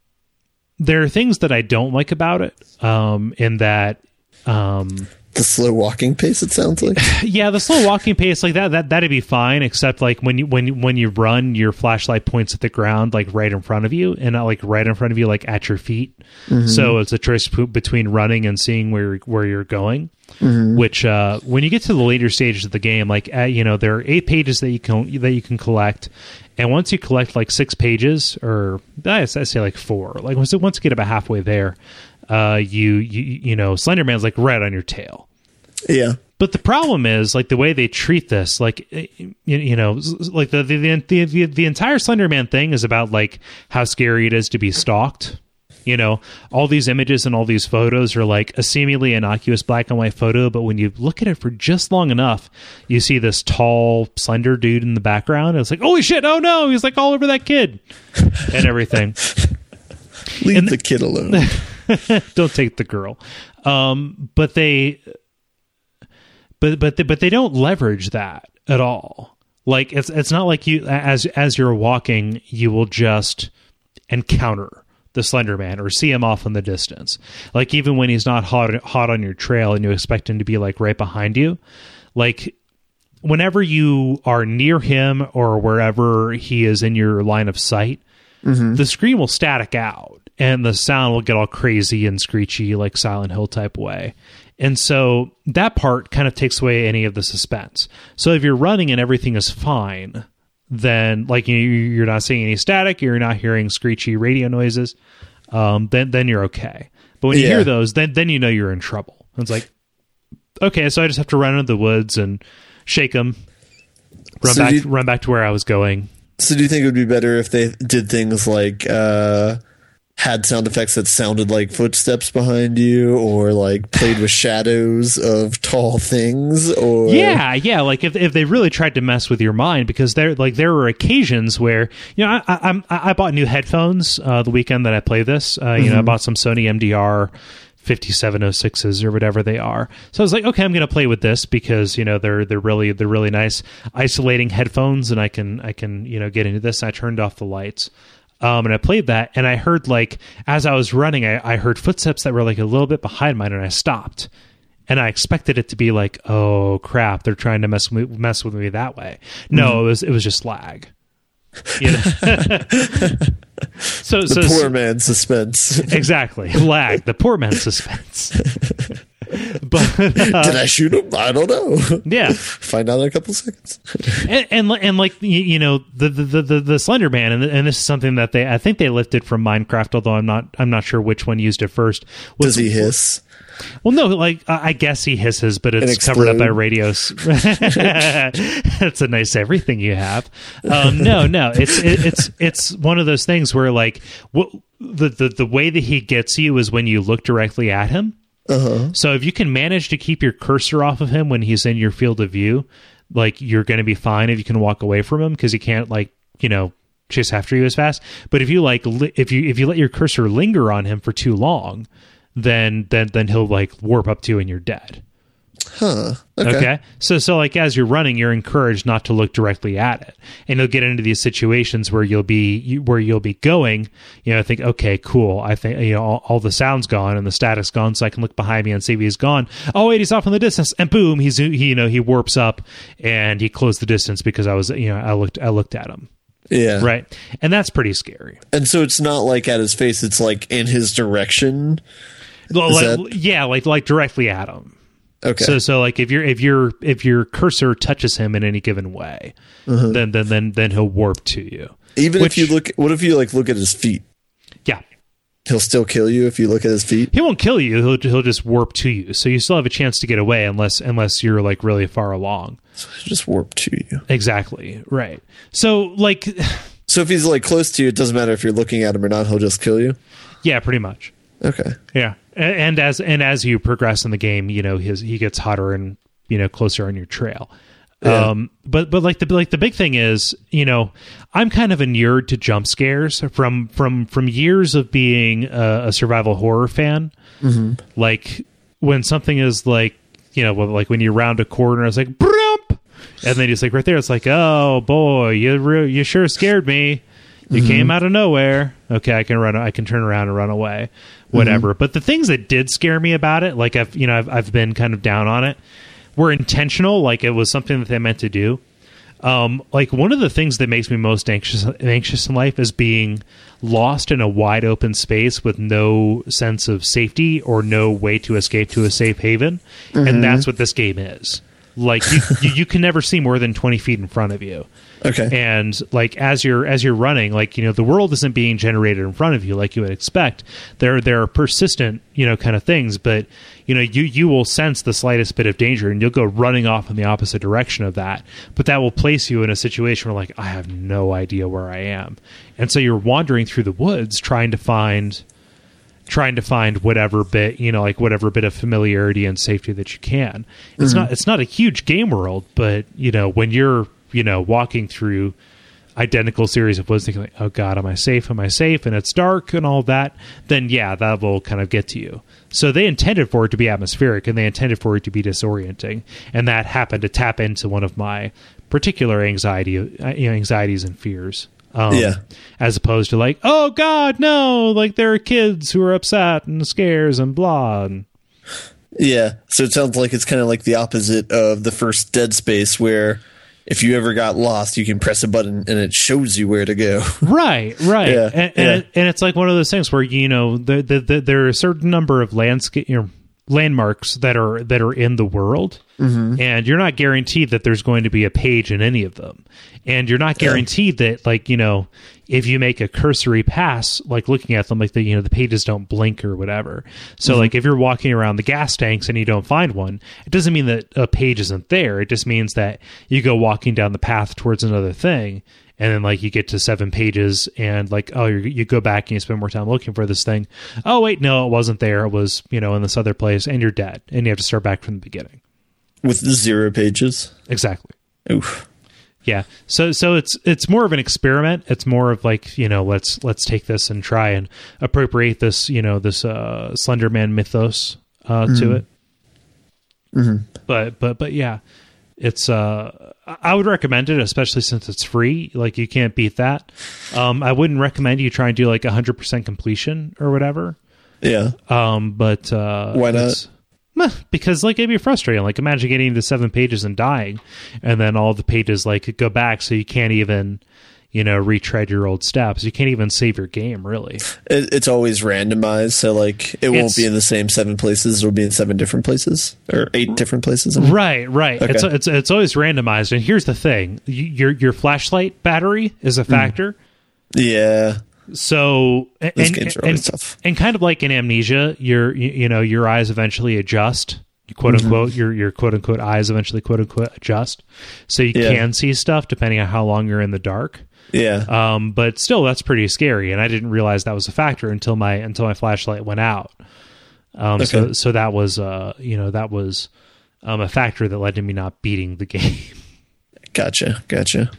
there are things that I don't like about it. Um, in that, um, the slow walking pace. It sounds like. yeah, the slow walking pace like that that that'd be fine. Except like when you when you- when you run, your flashlight points at the ground like right in front of you, and not like right in front of you, like at your feet. So it's a choice between running and seeing where where you're going. Which uh, when you get to the later stages of the game, like uh, you know, there are eight pages that you can that you can collect, and once you collect like six pages, or i say like four, like once once you get about halfway there, uh, you you you know, Slenderman's like right on your tail. Yeah. But the problem is like the way they treat this, like eh, you, you know, like the the, the the the entire Slenderman thing is about like how scary it is to be stalked. You know, all these images and all these photos are like a seemingly innocuous black and white photo, but when you look at it for just long enough, you see this tall, slender dude in the background. And it's like, holy shit! Oh no, he's like all over that kid and everything. Leave And- the kid alone. don't take the girl. Um, but they, but but they, but they don't leverage that at all. Like it's it's not like you as as you're walking, you will just encounter the Slender Man or see him off in the distance. Like even when he's not hot hot on your trail and you expect him to be like right behind you, like whenever you are near him or wherever he is in your line of sight, mm-hmm. the screen will static out and the sound will get all crazy and screechy like Silent Hill type way. And so that part kind of takes away any of the suspense. So if you're running and everything is fine, then like you, you're not seeing any static, you're not hearing screechy radio noises, um, then then you're okay. But when you Yeah. hear those, then then you know you're in trouble. It's like, okay, so I just have to run into the woods and shake them, run So back, you- run back to where I was going. So do you think it would be better if they did things like uh had sound effects that sounded like footsteps behind you or like played with shadows of tall things or Yeah, yeah. Like if if they really tried to mess with your mind, because there like there were occasions where you know I I, I'm- I bought new headphones uh, the weekend that I play this. Uh, You know, I bought some Sony MDR. 5706s or whatever they are. So I was like, okay, I'm going to play with this because, you know, they're they're really they're really nice isolating headphones and I can I can, you know, get into this. And I turned off the lights. Um, and I played that and I heard like as I was running, I, I heard footsteps that were like a little bit behind mine and I stopped and I expected it to be like, oh crap, they're trying to mess with, mess with me that way. No, it was it was just lag. You know? so so, poor man suspense. exactly lag the poor man's suspense. but uh, Did I shoot him? I don't know. yeah, Find out in a couple seconds. and, and and like you, know the the the, the Slender Man, and, and this is something that they I think they lifted from Minecraft, although I'm not I'm not sure which one used it first. Was, Does he hiss? Well, no, like I I guess he hisses, but it's covered up by radios. That's a nice everything you have. Um, no, no, it's it, it's it's one of those things where like what the, the the way that he gets you is when you look directly at him. Uh-huh. So if you can manage to keep your cursor off of him when he's in your field of view, like you're going to be fine if you can walk away from him because he can't like you know chase after you as fast. But if you like li- if you if you let your cursor linger on him for too long, then then then he'll like warp up to you and you're dead. Huh. Okay. Okay. So so like as you're running, you're encouraged not to look directly at it, and you'll get into these situations where you'll be you, where you'll be going. You know, think okay, cool. I think you know all, all the sound's gone and the static's gone, so I can look behind me and see if he's gone. Oh wait, he's off in the distance, and boom, he's he you know he warps up and he closed the distance because I was you know I looked I looked at him Yeah. right, and that's pretty scary. And so it's not like at his face, it's like in his direction. Well, like, yeah, like like directly at him. Okay. So so like if your if your if your cursor touches him in any given way, Uh-huh. then then then then he'll warp to you. Even Which- if you look, what if you like look at his feet? Yeah. He'll still kill you if you look at his feet. He won't kill you. He'll he'll just warp to you. So you still have a chance to get away unless unless you're like really far along. He'll just warp to you. Exactly. Right. So like So if he's like close to you, it doesn't matter if you're looking at him or not. He'll just kill you. yeah, pretty much. Okay. Yeah. And as and as you progress in the game, you know, his he gets hotter and you know closer on your trail. Yeah. Um, but but like the like the big thing is, you know, I'm kind of inured to jump scares from from from years of being a, a survival horror fan. Mm-hmm. Like when something is like, you know, like when you round a corner, it's like, Broomp! and then it's like right there, it's like, oh boy, you re- you sure scared me. You came out of nowhere. Okay, I can run. I can turn around and run away. Whatever. But the things that did scare me about it, like I've you know I've I've been kind of down on it, were intentional. Like it was something that they meant to do. Um, like one of the things that makes me most anxious anxious in life is being lost in a wide open space with no sense of safety or no way to escape to a safe haven, and that's what this game is. Like you, you, you can never see more than twenty feet in front of you. Okay. and like as you're as you're running like you know the world isn't being generated in front of you like you would expect. There there are persistent you know kind of things but you know you you will sense the slightest bit of danger and you'll go running off in the opposite direction of that. But that will place you in a situation where like i have no idea where i am. And so you're wandering through the woods trying to find trying to find whatever bit you know like whatever bit of familiarity and safety that you can. It's not it's not a huge game world but you know when you're you know walking through identical series of woods thinking like oh god am i safe? Am i safe? And it's dark and all that then yeah that will kind of get to you. So they intended for it to be atmospheric and they intended for it to be disorienting. And that happened to tap into one of my particular anxiety uh, you know, anxieties and fears um, Yeah. as opposed to like oh god no like there are kids who are upset and scares and blah and Yeah. So it sounds like it's kind of like the opposite of the first Dead Space, where if you ever got lost, you can press a button and it shows you where to go. right right Yeah, and, yeah. and, and it's like one of those things where you know the, the, the, there are a certain number of landscape you know, landmarks that are that are in the world. Mm-hmm. and you're not guaranteed that there's going to be a page in any of them. And you're not guaranteed that like you know if you make a cursory pass like looking at them like the you know the pages don't blink or whatever so Mm-hmm. like if you're walking around the gas tanks and you don't find one it doesn't mean that a page isn't there it just means that you go walking down the path towards another thing and then like you get to seven pages and like oh you you go back and you spend more time looking for this thing oh wait no it wasn't there it was you know in this other place and you're dead and you have to start back from the beginning With zero pages. exactly Oof. Yeah. So so it's it's more of an experiment. It's more of like you know let's let's take this and try and appropriate this you know this uh slenderman mythos uh to it. But but but yeah it's uh I- i would recommend it especially since it's free. Like you can't beat that. Um i wouldn't recommend you try and do like 100% completion or whatever. Yeah. um but uh Why not? Meh, because like it'd be frustrating like imagine getting to seven pages and dying and then all the pages like go back so you can't even you know retread your old steps you can't even save your game really It, it's always randomized, so like it won't It's- be in the same seven places. It'll be in seven different places or eight different places. I mean. Right, right. Okay. It's it's it's always randomized. And here's the thing: your your flashlight battery is a hmm. factor. Yeah. So and, games are and, tough. and kind of like in amnesia, your you, you know your eyes eventually adjust. Quote Mm-hmm. unquote, your your quote unquote eyes eventually quote unquote adjust, so you Yeah. can see stuff depending on how long you're in the dark. Yeah. Um, but still, that's pretty scary, and I didn't realize that was a factor until my until my flashlight went out. Um, so so that was uh you know that was um, a factor that led to me not beating the game. Gotcha. Gotcha.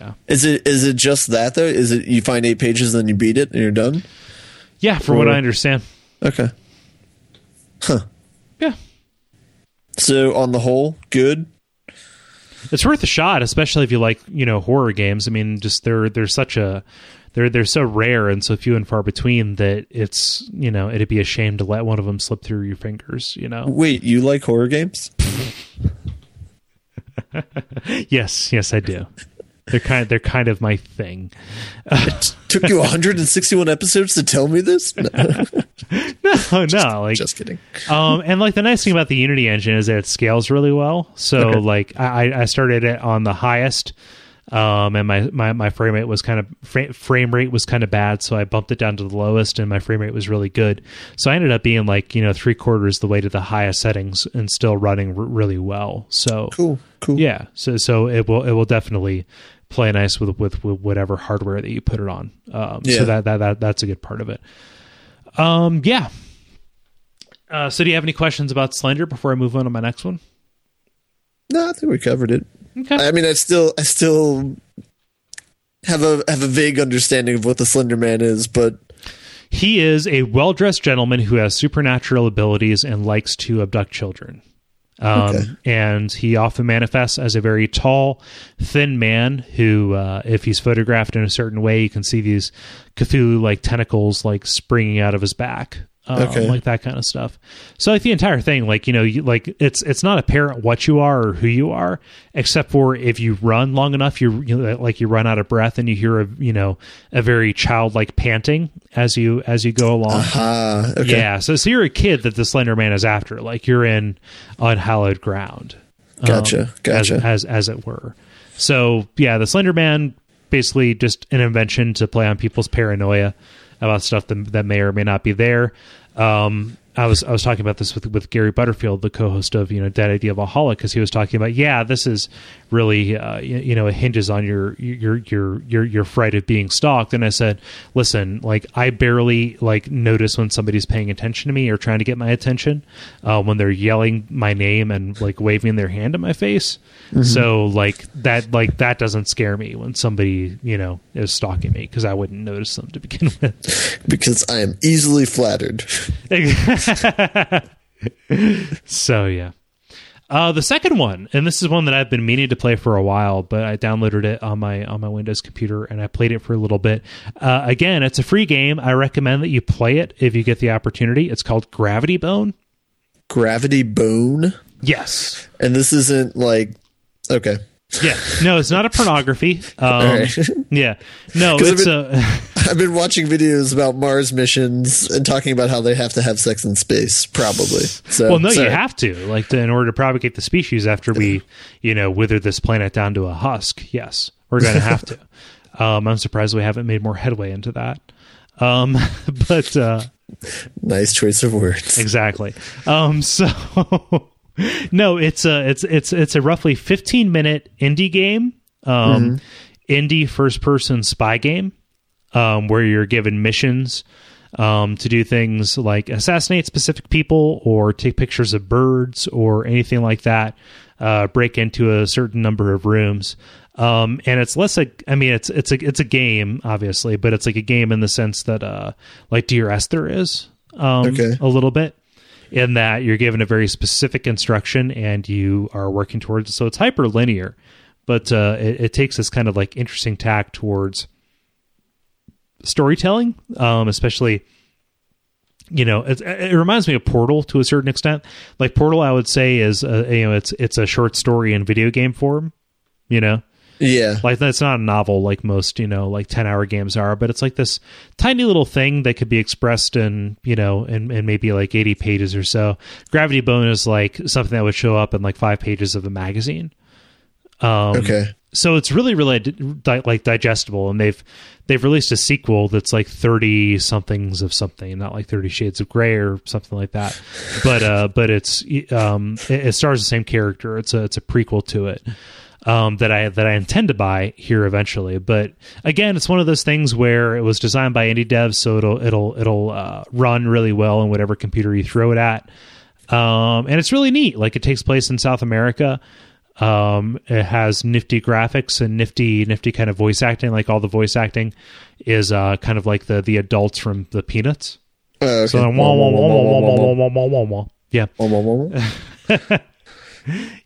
Yeah, Is it is it just that though? Is it you find eight pages and then you beat it and you're done? yeah. For what I understand, Okay. yeah, So on the whole, good. it's worth a shot, especially if you like you know horror games. I mean, just they're they're such a they're they're so rare and so few and far between that it's you know it'd be a shame to let one of them slip through your fingers. You know. Wait, you like horror games? Yes, yes, I do. They're kind they're kind of my thing. it Took you 161 episodes to tell me this? No, No, no, like just kidding. um, and like the nice thing about the Unity engine is that it scales really well. So Okay. like I, I started it on the highest, um, and my, my, my frame rate was kind of fra- frame rate was kind of bad, so I bumped it down to the lowest, and my frame rate was really good. So I ended up being like you know three quarters the way to the highest settings and still running r- really well. So Cool, cool. yeah, so so it will it will definitely play nice with with, with whatever hardware that you put it on. Um, Yeah. So that, that that that's a good part of it. Um, yeah. Uh, so do you have any questions about Slender before I move on to my next one? No, I think we covered it. Okay. I mean, I still, I still have a have a vague understanding of what the Slender Man is, but He is a well dressed gentleman who has supernatural abilities and likes to abduct children. Um, Okay. And he often manifests as a very tall, thin man who, uh, if he's photographed in a certain way, you can see these Cthulhu like tentacles like springing out of his back. Um, Okay. like that kind of stuff. So like the entire thing, like you know, you, like it's it's not apparent what you are or who you are, except for if you run long enough, you, you know, like you run out of breath and you hear a you know a very childlike panting as you as you go along. ah, okay. Yeah, so so you're a kid that the Slender Man is after, like you're in unhallowed ground. um, Gotcha, gotcha. As, as as it were. So yeah, the Slender Man basically just an invention to play on people's paranoia about stuff that, that may or may not be there. Um, I was I was talking about this with with Gary Butterfield, the co-host of you know Dead Idea Valhalla, because he was talking about yeah, this is really uh, you, you know it hinges on your your your your your fright of being stalked. And I said, listen, like I barely like notice when somebody's paying attention to me or trying to get my attention uh, when they're yelling my name and like waving their hand at my face. So like that like that doesn't scare me when somebody you know is stalking me because I wouldn't notice them to begin with. Because I am easily flattered. so yeah. Uh, the second one, and this is one that I've been meaning to play for a while, but I downloaded it on my on my Windows computer and I played it for a little bit. Uh, again, it's a free game. I recommend that you play it if you get the opportunity. It's called Gravity Bone. Gravity Bone, Yes. and this isn't like okay. Yeah. No, it's not a pornography. Um, right. Yeah. no, it's I've a. I've been watching videos about Mars missions and talking about how they have to have sex in space, probably. So, Well, no, sorry. you have to like to, in order to propagate the species after we, you know, wither this planet down to a husk. Yes, we're going to have to. Um, I'm surprised we haven't made more headway into that. Um, but uh, Nice choice of words. exactly. Um, so no, it's a it's it's it's a roughly 15 minute indie game, um, indie first person spy game, um, where you're given missions. Um, to do things like assassinate specific people or take pictures of birds or anything like that, uh, break into a certain number of rooms. Um, and it's less like, I mean, it's, it's a, it's a game, obviously, but it's like a game in the sense that, uh, like Dear Esther is, um, Okay. a little bit in that you're given a very specific instruction and you are working towards. So it's hyper linear, but, uh, it, it takes this kind of like interesting tack towards storytelling, um, especially you know it, it reminds me of portal to a certain extent like portal i would say is a, you know it's it's a short story in video game form you know Yeah. like that's not a novel like most you know like 10 hour games are but it's like this tiny little thing that could be expressed in you know in, in maybe like 80 pages or so. Gravity bone is like something that would show up in like five pages of a magazine. Um Okay. so it's really really di- like digestible and they've they've released a sequel that's like 30 somethings of something not like 30 shades of gray or something like that. But uh but it's um it, it stars the same character. It's a it's a prequel to it um, that I that I intend to buy here eventually. But again, it's one of those things where it was designed by indie devs, so it'll it'll it'll uh, run really well on whatever computer you throw it at. Um, and it's really neat. Like it takes place in South America. Um, it has nifty graphics and nifty nifty kind of voice acting. Like all the voice acting is uh, kind of like the the adults from the Peanuts. So yeah.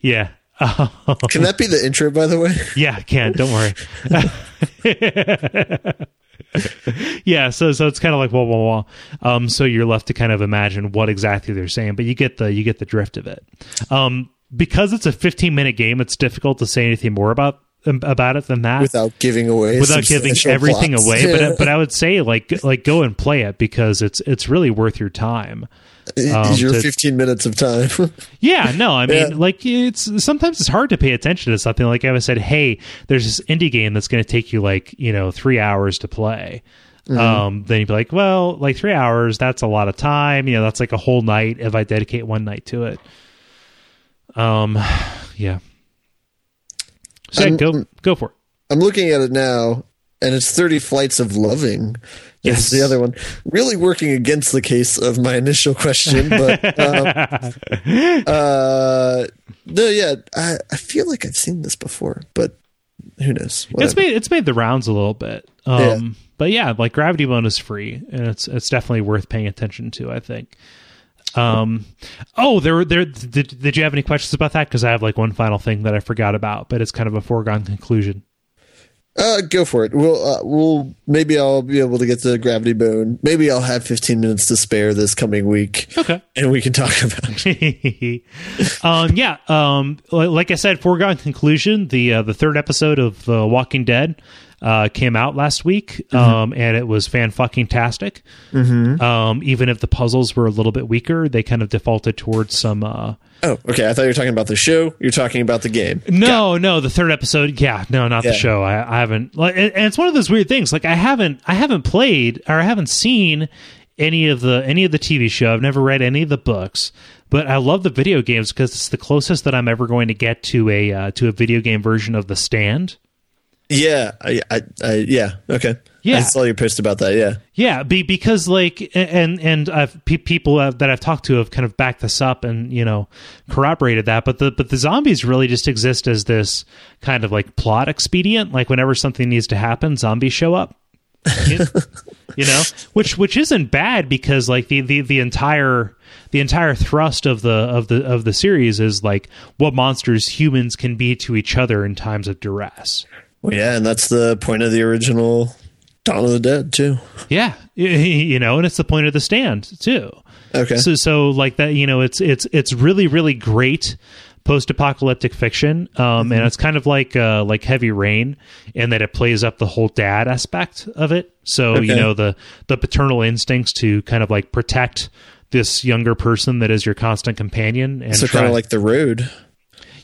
yeah. Can that be the intro, by the way? yeah. I Can't don't worry. yeah, so so it's kind of like wah wah wah. Um, so you're left to kind of imagine what exactly they're saying, but you get the you get the drift of it. Um, because it's a 15 minute game, it's difficult to say anything more about about it than that without giving away without giving everything plots. away. But but I would say like like go and play it because it's it's really worth your time. um, your to- 15 minutes of time. Yeah, no, I mean, Yeah. like it's sometimes it's hard to pay attention to something. Like I said, hey, there's this indie game that's going to take you like you know three hours to play. Um, then you'd be like, well, like three hours, that's a lot of time. You know, that's like a whole night if I dedicate one night to it. Um, yeah. So yeah, go go for it. I'm looking at it now, and it's 30 Flights of Loving. Yes. The other one. Really working against the case of my initial question, but um, uh, no, yeah, I, I feel like I've seen this before, but who knows? It's made it's made the rounds a little bit. Um, Yeah. but yeah, like Gravity Bone is free, and it's it's definitely worth paying attention to. I think. Um, oh, there, there. Did, did you have any questions about that? Because I have like one final thing that I forgot about, but it's kind of a foregone conclusion. Uh, go for it. We'll, uh, we'll maybe I'll be able to get to Gravity Bone. Maybe I'll have 15 minutes to spare this coming week, Okay. and we can talk about. it. um, yeah. Um, like I said, foregone conclusion. The uh, the third episode of The Walking Dead uh, came out last week, um, and it was fan fucking tastic. Um, even if the puzzles were a little bit weaker, they kind of defaulted towards some. Uh, Oh, okay. I thought you were talking about the show. You're talking about the game. no, no, the third episode. Yeah, no, not the show. I, I haven't. Like, and and it's one of those weird things. Like I haven't, I haven't played or I haven't seen any of the any of the TV show. I've never read any of the books, but I love the video games because it's the closest that I'm ever going to get to a uh, to a video game version of The Stand. Yeah, I, I, I yeah, okay. Yeah. I saw your post about that. Yeah, Yeah, be, because like and and I've pe- people that I've talked to have kind of backed this up and you know corroborated that. But the but the zombies really just exist as this kind of like plot expedient. Like whenever something needs to happen, zombies show up. you, you know, which which isn't bad because like the, the the entire the entire thrust of the of the of the series is like what monsters humans can be to each other in times of duress. Well, yeah, and that's the point of the original Dawn of the Dead too. Yeah, you know, and it's the point of the stand too. Okay, So so like that, you know, it's it's it's really really great post-apocalyptic fiction, um, and it's kind of like uh, like Heavy Rain in that it plays up the whole dad aspect of it. So you know the the paternal instincts to kind of like protect this younger person that is your constant companion and so try- kind of like the road.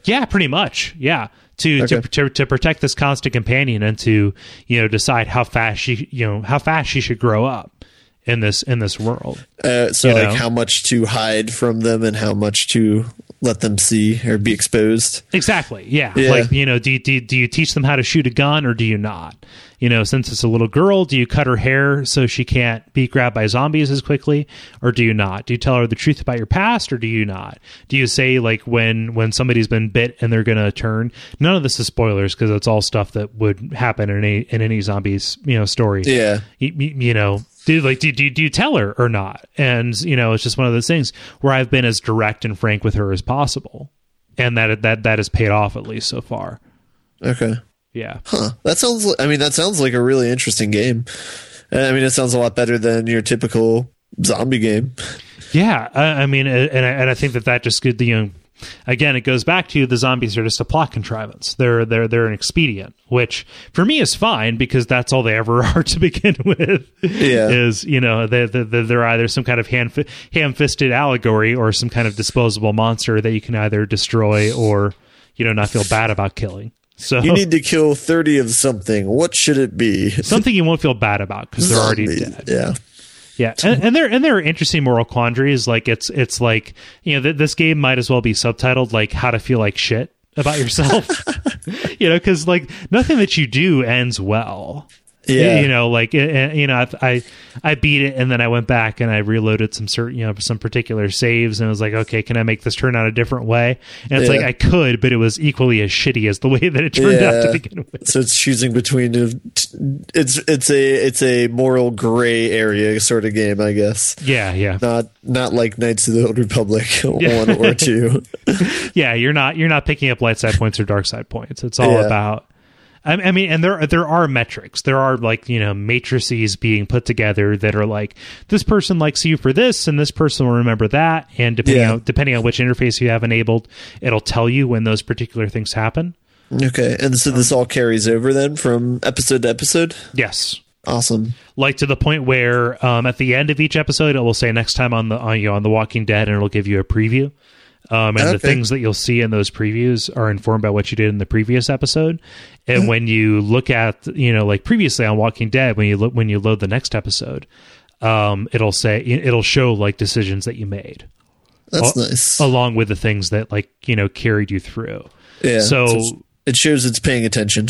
yeah, pretty much. Yeah. To, Okay. to to to protect this constant companion and to you know decide how fast she you know how fast she should grow up in this in this world. Uh, so You like know? how much to hide from them and how much to let them see or be exposed. Exactly. Yeah. Yeah. Like, you know, do you, do, you, do you teach them how to shoot a gun or do you not? You know, since it's a little girl, do you cut her hair so she can't be grabbed by zombies as quickly or do you not? Do you tell her the truth about your past or do you not? Do you say like when when somebody's been bit and they're going to turn? None of this is spoilers because it's all stuff that would happen in any in any zombies, you know, story Yeah, you, you know do like do, do, do you tell her or not and you know it's just one of those things where i've been as direct and frank with her as possible and that that that has paid off at least so far okay. yeah Huh. That sounds. I mean, that sounds like a really interesting game. I mean, it sounds a lot better than your typical zombie game. yeah i, I mean and I, and I think that that just good you know again it goes back to the zombies are just a plot contrivance they're they're they're an expedient which for me is fine because that's all they ever are to begin with Yeah. is you know they, they, they're either some kind of hand ham-fisted allegory or some kind of disposable monster that you can either destroy or you know not feel bad about killing so You need to kill thirty of something. What should it be? something you won't feel bad about because they're already dead Yeah. Yeah, and, and there and there are interesting moral quandaries. Like it's it's like you know th- this game might as well be subtitled like how to feel like shit about yourself. you know, because like nothing that you do ends well. Yeah. you know, like uh, you know, I, I I beat it and then I went back and I reloaded some certain you know some particular saves and I was like, okay, can I make this turn out a different way? And it's Yeah. like I could, but it was equally as shitty as the way that it turned out to begin with. So it's choosing between a- it's it's a it's a moral gray area sort of game, I guess. Yeah, yeah. Not not like Knights of the Old Republic Yeah. one or two. yeah, you're not you're not picking up light side points or dark side points. It's all Yeah. about. I, I mean, and there there are metrics. There are like you know matrices being put together that are like this person likes you for this, and this person will remember that, and depending Yeah. on depending on which interface you have enabled, it'll tell you when those particular things happen. Okay, and so this all carries over then from episode to episode. Yes. Awesome. Like to the point where um, at the end of each episode, it will say next time on the on, you know, on the Walking Dead, and it'll give you a preview. Um, and the things that you'll see in those previews are informed by what you did in the previous episode. And when you look at, you know, like previously on Walking Dead, when you look when you load the next episode, um, it'll say it'll show like decisions that you made That's Al- nice. along with the things that like you know carried you through. yeah. so- it shows it's paying attention.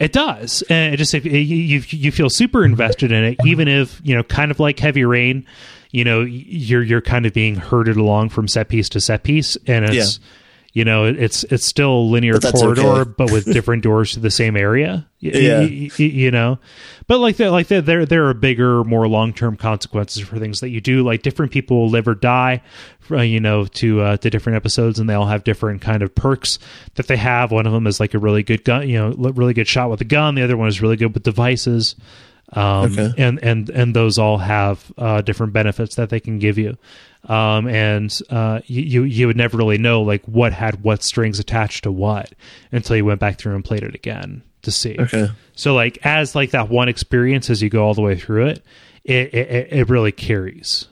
It does, and it just you you feel super invested in it, even if you know, kind of like Heavy Rain, you know, you're you're kind of being herded along from set piece to set piece, and it's you know, it's it's still a linear But corridor, okay. but with different doors to the same area. Yeah. y- y- you know, but like that, like that, there there are bigger, more long term consequences for things that you do. Like different people will live or die, uh, you know, to uh, to different episodes, and they all have different kind of perks that they have. One of them is like a really good gun, you know, really good shot with a gun. The other one is really good with devices. Um, Okay. and and and those all have uh, different benefits that they can give you. Um, and uh, you you would never really know like what had what strings attached to what until you went back through and played it again to see. Okay. So like as like that one experience as you go all the way through it, it it, it really carries.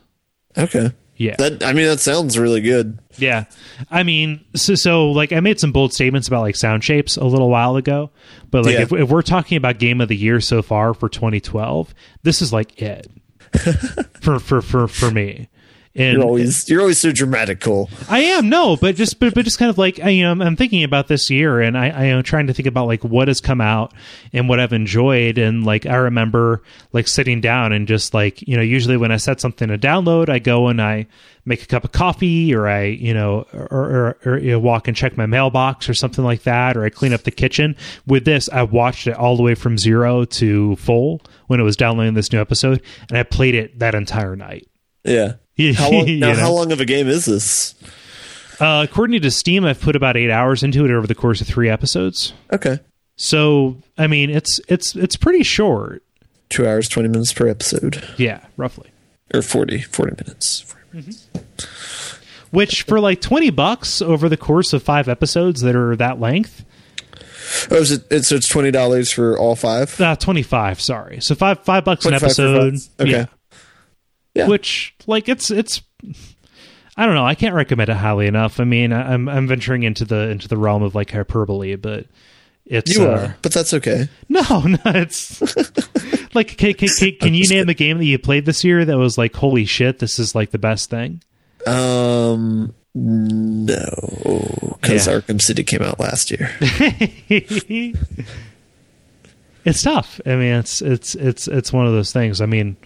Okay. Yeah. That I mean that sounds really good. Yeah. I mean, so, so like I made some bold statements about like sound shapes a little while ago, but like Yeah. if, if we're talking about game of the year so far for 2012, this is like it for, for, for, for me. And You're always you're always so dramatic, Cole. I am no, but just but, but just kind of like I, you know I'm, I'm thinking about this year, and I, I am trying to think about like what has come out and what I've enjoyed, and like I remember like sitting down and just like you know usually when I set something to download, I go and I make a cup of coffee, or I you know or or, or you know, walk and check my mailbox or something like that, or I clean up the kitchen. With this, I watched it all the way from zero to full when it was downloading this new episode, and I played it that entire night. Yeah. How long, now, know? how long of a game is this? Uh, according to Steam, I've put about eight hours into it over the course of three episodes. Okay. So, I mean, it's it's it's pretty short. Two hours, twenty minutes per episode, Yeah, roughly. or 40, 40 minutes. Which for like twenty bucks over the course of five episodes that are that length, Oh, is it? It's, so it's twenty dollars for all five. uh, twenty five. Sorry, so five five bucks an episode. Okay. Yeah. Yeah. Which like it's it's. I don't know. I can't recommend it highly enough. I mean, I- I'm I'm venturing into the into the realm of like hyperbole, but it's You uh, are, but that's okay. No, no, it's like can, can, can, can you name a game that you played this year that was like holy shit, this is like the best thing? Um, no, because Yeah. Arkham City came out last year. it's tough. I mean, it's it's it's it's one of those things. I mean,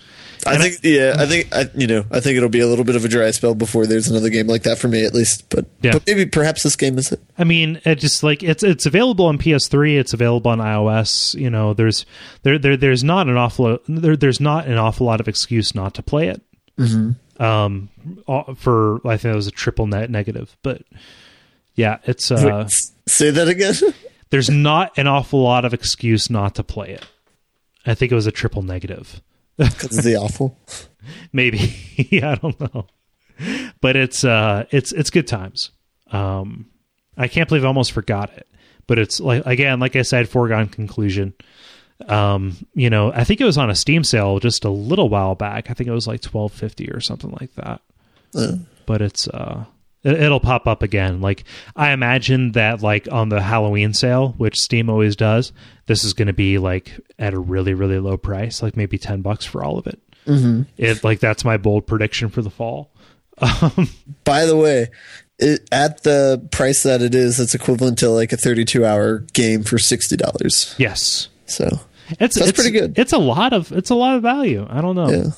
I And think, yeah, I think, I, you know, I think it'll be a little bit of a dry spell before there's another game like that for me, at least. But, Yeah. but maybe, perhaps this game is it. I mean, it just like it's it's available on PS3. It's available on iOS. You know, there's there there there's not an awful there there's not an awful lot of excuse not to play it. Mm-hmm. Um, uh, for I think it was a triple net negative, but yeah, it's uh. Wait, say that again. there's not an awful lot of excuse not to play it. I think it was a triple negative. Because the awful. Maybe. I don't know. But it's uh it's it's good times. Um I can't believe I almost forgot it. But it's like again, like I said, foregone conclusion. Um, you know, I think it was on a Steam sale just a little while back. I think it was like twelve fifty or something like that. Uh, but it's uh it'll pop up again like i imagine that like on the halloween sale which steam always does this is going to be like at a really really low price like maybe 10 bucks for all of it mm-hmm. it like that's my bold prediction for the fall um by the way, it, at the price that it is, it's equivalent to like a 32 hour game for $60. yes So, it's That's it's, pretty good. it's a lot of it's a lot of value i don't know yeah.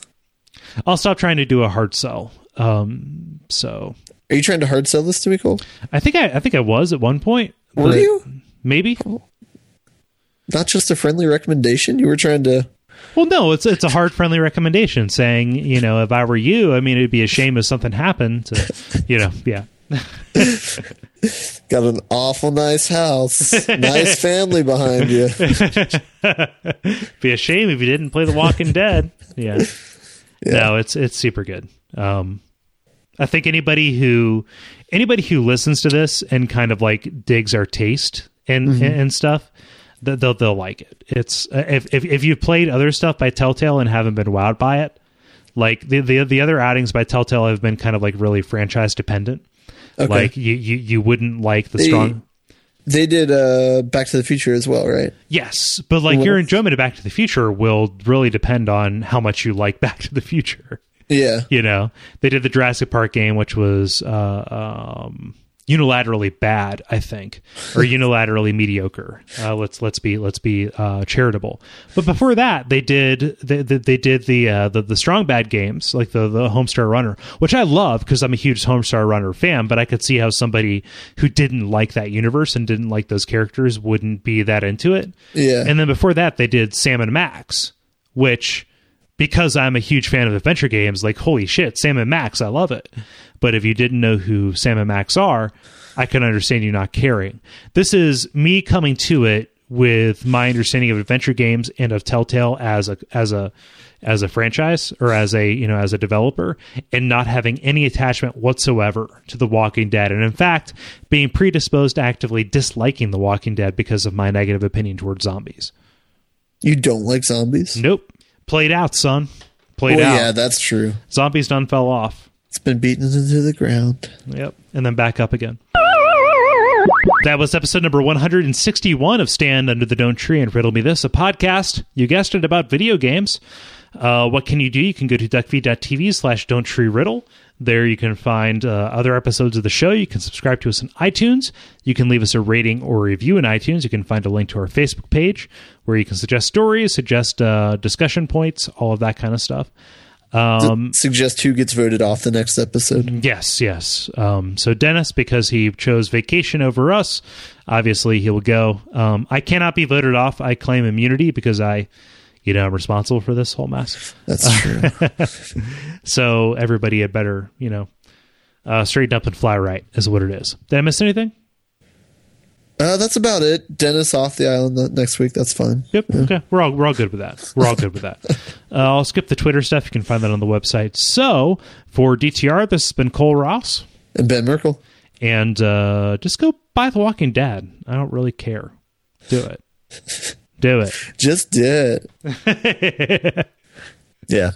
i'll stop trying to do a hard sell um so Are you trying to hard sell this to me, Cole? i think i i think i was at one point Were you? maybe Not just a friendly recommendation? You were trying to. Well, no, it's it's a hard friendly recommendation saying, you know, if I were you, I mean, it'd be a shame if something happened to, you know, yeah. Got an awful nice house, nice family behind you. be a shame if you didn't play The Walking Dead. Yeah. No, it's it's super good. Um I think anybody who anybody who listens to this and kind of like digs our taste and Mm-hmm. and, stuff, th- they'll they'll like it. It's uh, if if if you've played other stuff by Telltale and haven't been wowed by it, like the the the other outings by Telltale have been kind of like really franchise dependent. Okay. Like you, you you wouldn't like the They- strong. They did uh, Back to the Future as well, right? Yes, but like What your enjoyment of Back to the Future will really depend on how much you like Back to the Future. Yeah. You know, they did the Jurassic Park game, which was uh, um, unilaterally bad, I think, or unilaterally mediocre. Uh, let's let's be let's be uh, charitable. But before that, they did they, they, they did the, uh, the the strong bad games, like the the Homestar Runner, which I love because I'm a huge Homestar Runner fan. But I could see how somebody who didn't like that universe and didn't like those characters wouldn't be that into it. Yeah. And then before that, they did Sam and Max, which because I'm a huge fan of adventure games, like holy shit, Sam and Max, I love it. But if you didn't know who Sam and Max are, I can understand you not caring. This is me coming to it with my understanding of adventure games and of Telltale as a as a as a franchise or as a you know as a developer and not having any attachment whatsoever to The Walking Dead and in fact being predisposed to actively disliking The Walking Dead because of my negative opinion towards zombies. You don't like zombies? Nope. Played out, son. Played out. yeah, that's true. Zombies done fell off. It's been beaten into the ground. Yep. And then back up again. That was episode number 161 of Stand Under the Don't Tree and Riddle Me This, a podcast, you guessed it, about video games. Uh, what can you do? You can go to duckfeed.tv slash don't tree riddle. There you can find uh, other episodes of the show. You can subscribe to us on iTunes. You can leave us a rating or review in iTunes. You can find a link to our Facebook page where you can suggest stories, suggest uh, discussion points, all of that kind of stuff. Um, Suggest who gets voted off the next episode. Yes, yes. Um, so Dennis, because he chose vacation over us, obviously he will go. Um, I cannot be voted off. I claim immunity because I, you know, I'm responsible for this whole mess. That's true. So everybody had better, you know, uh, straighten up and fly right is what it is. Did I miss anything? uh, that's about it. Dennis off the island next week. That's fine. Yep. Okay. We're all we're all good with that. We're all good with that. Uh, I'll skip the Twitter stuff. You can find that on the website. So for DTR, this has been Cole Ross. And Ben Merkel. and uh, just go buy The Walking Dead. I don't really care. Do it. Do it. Just did. yeah.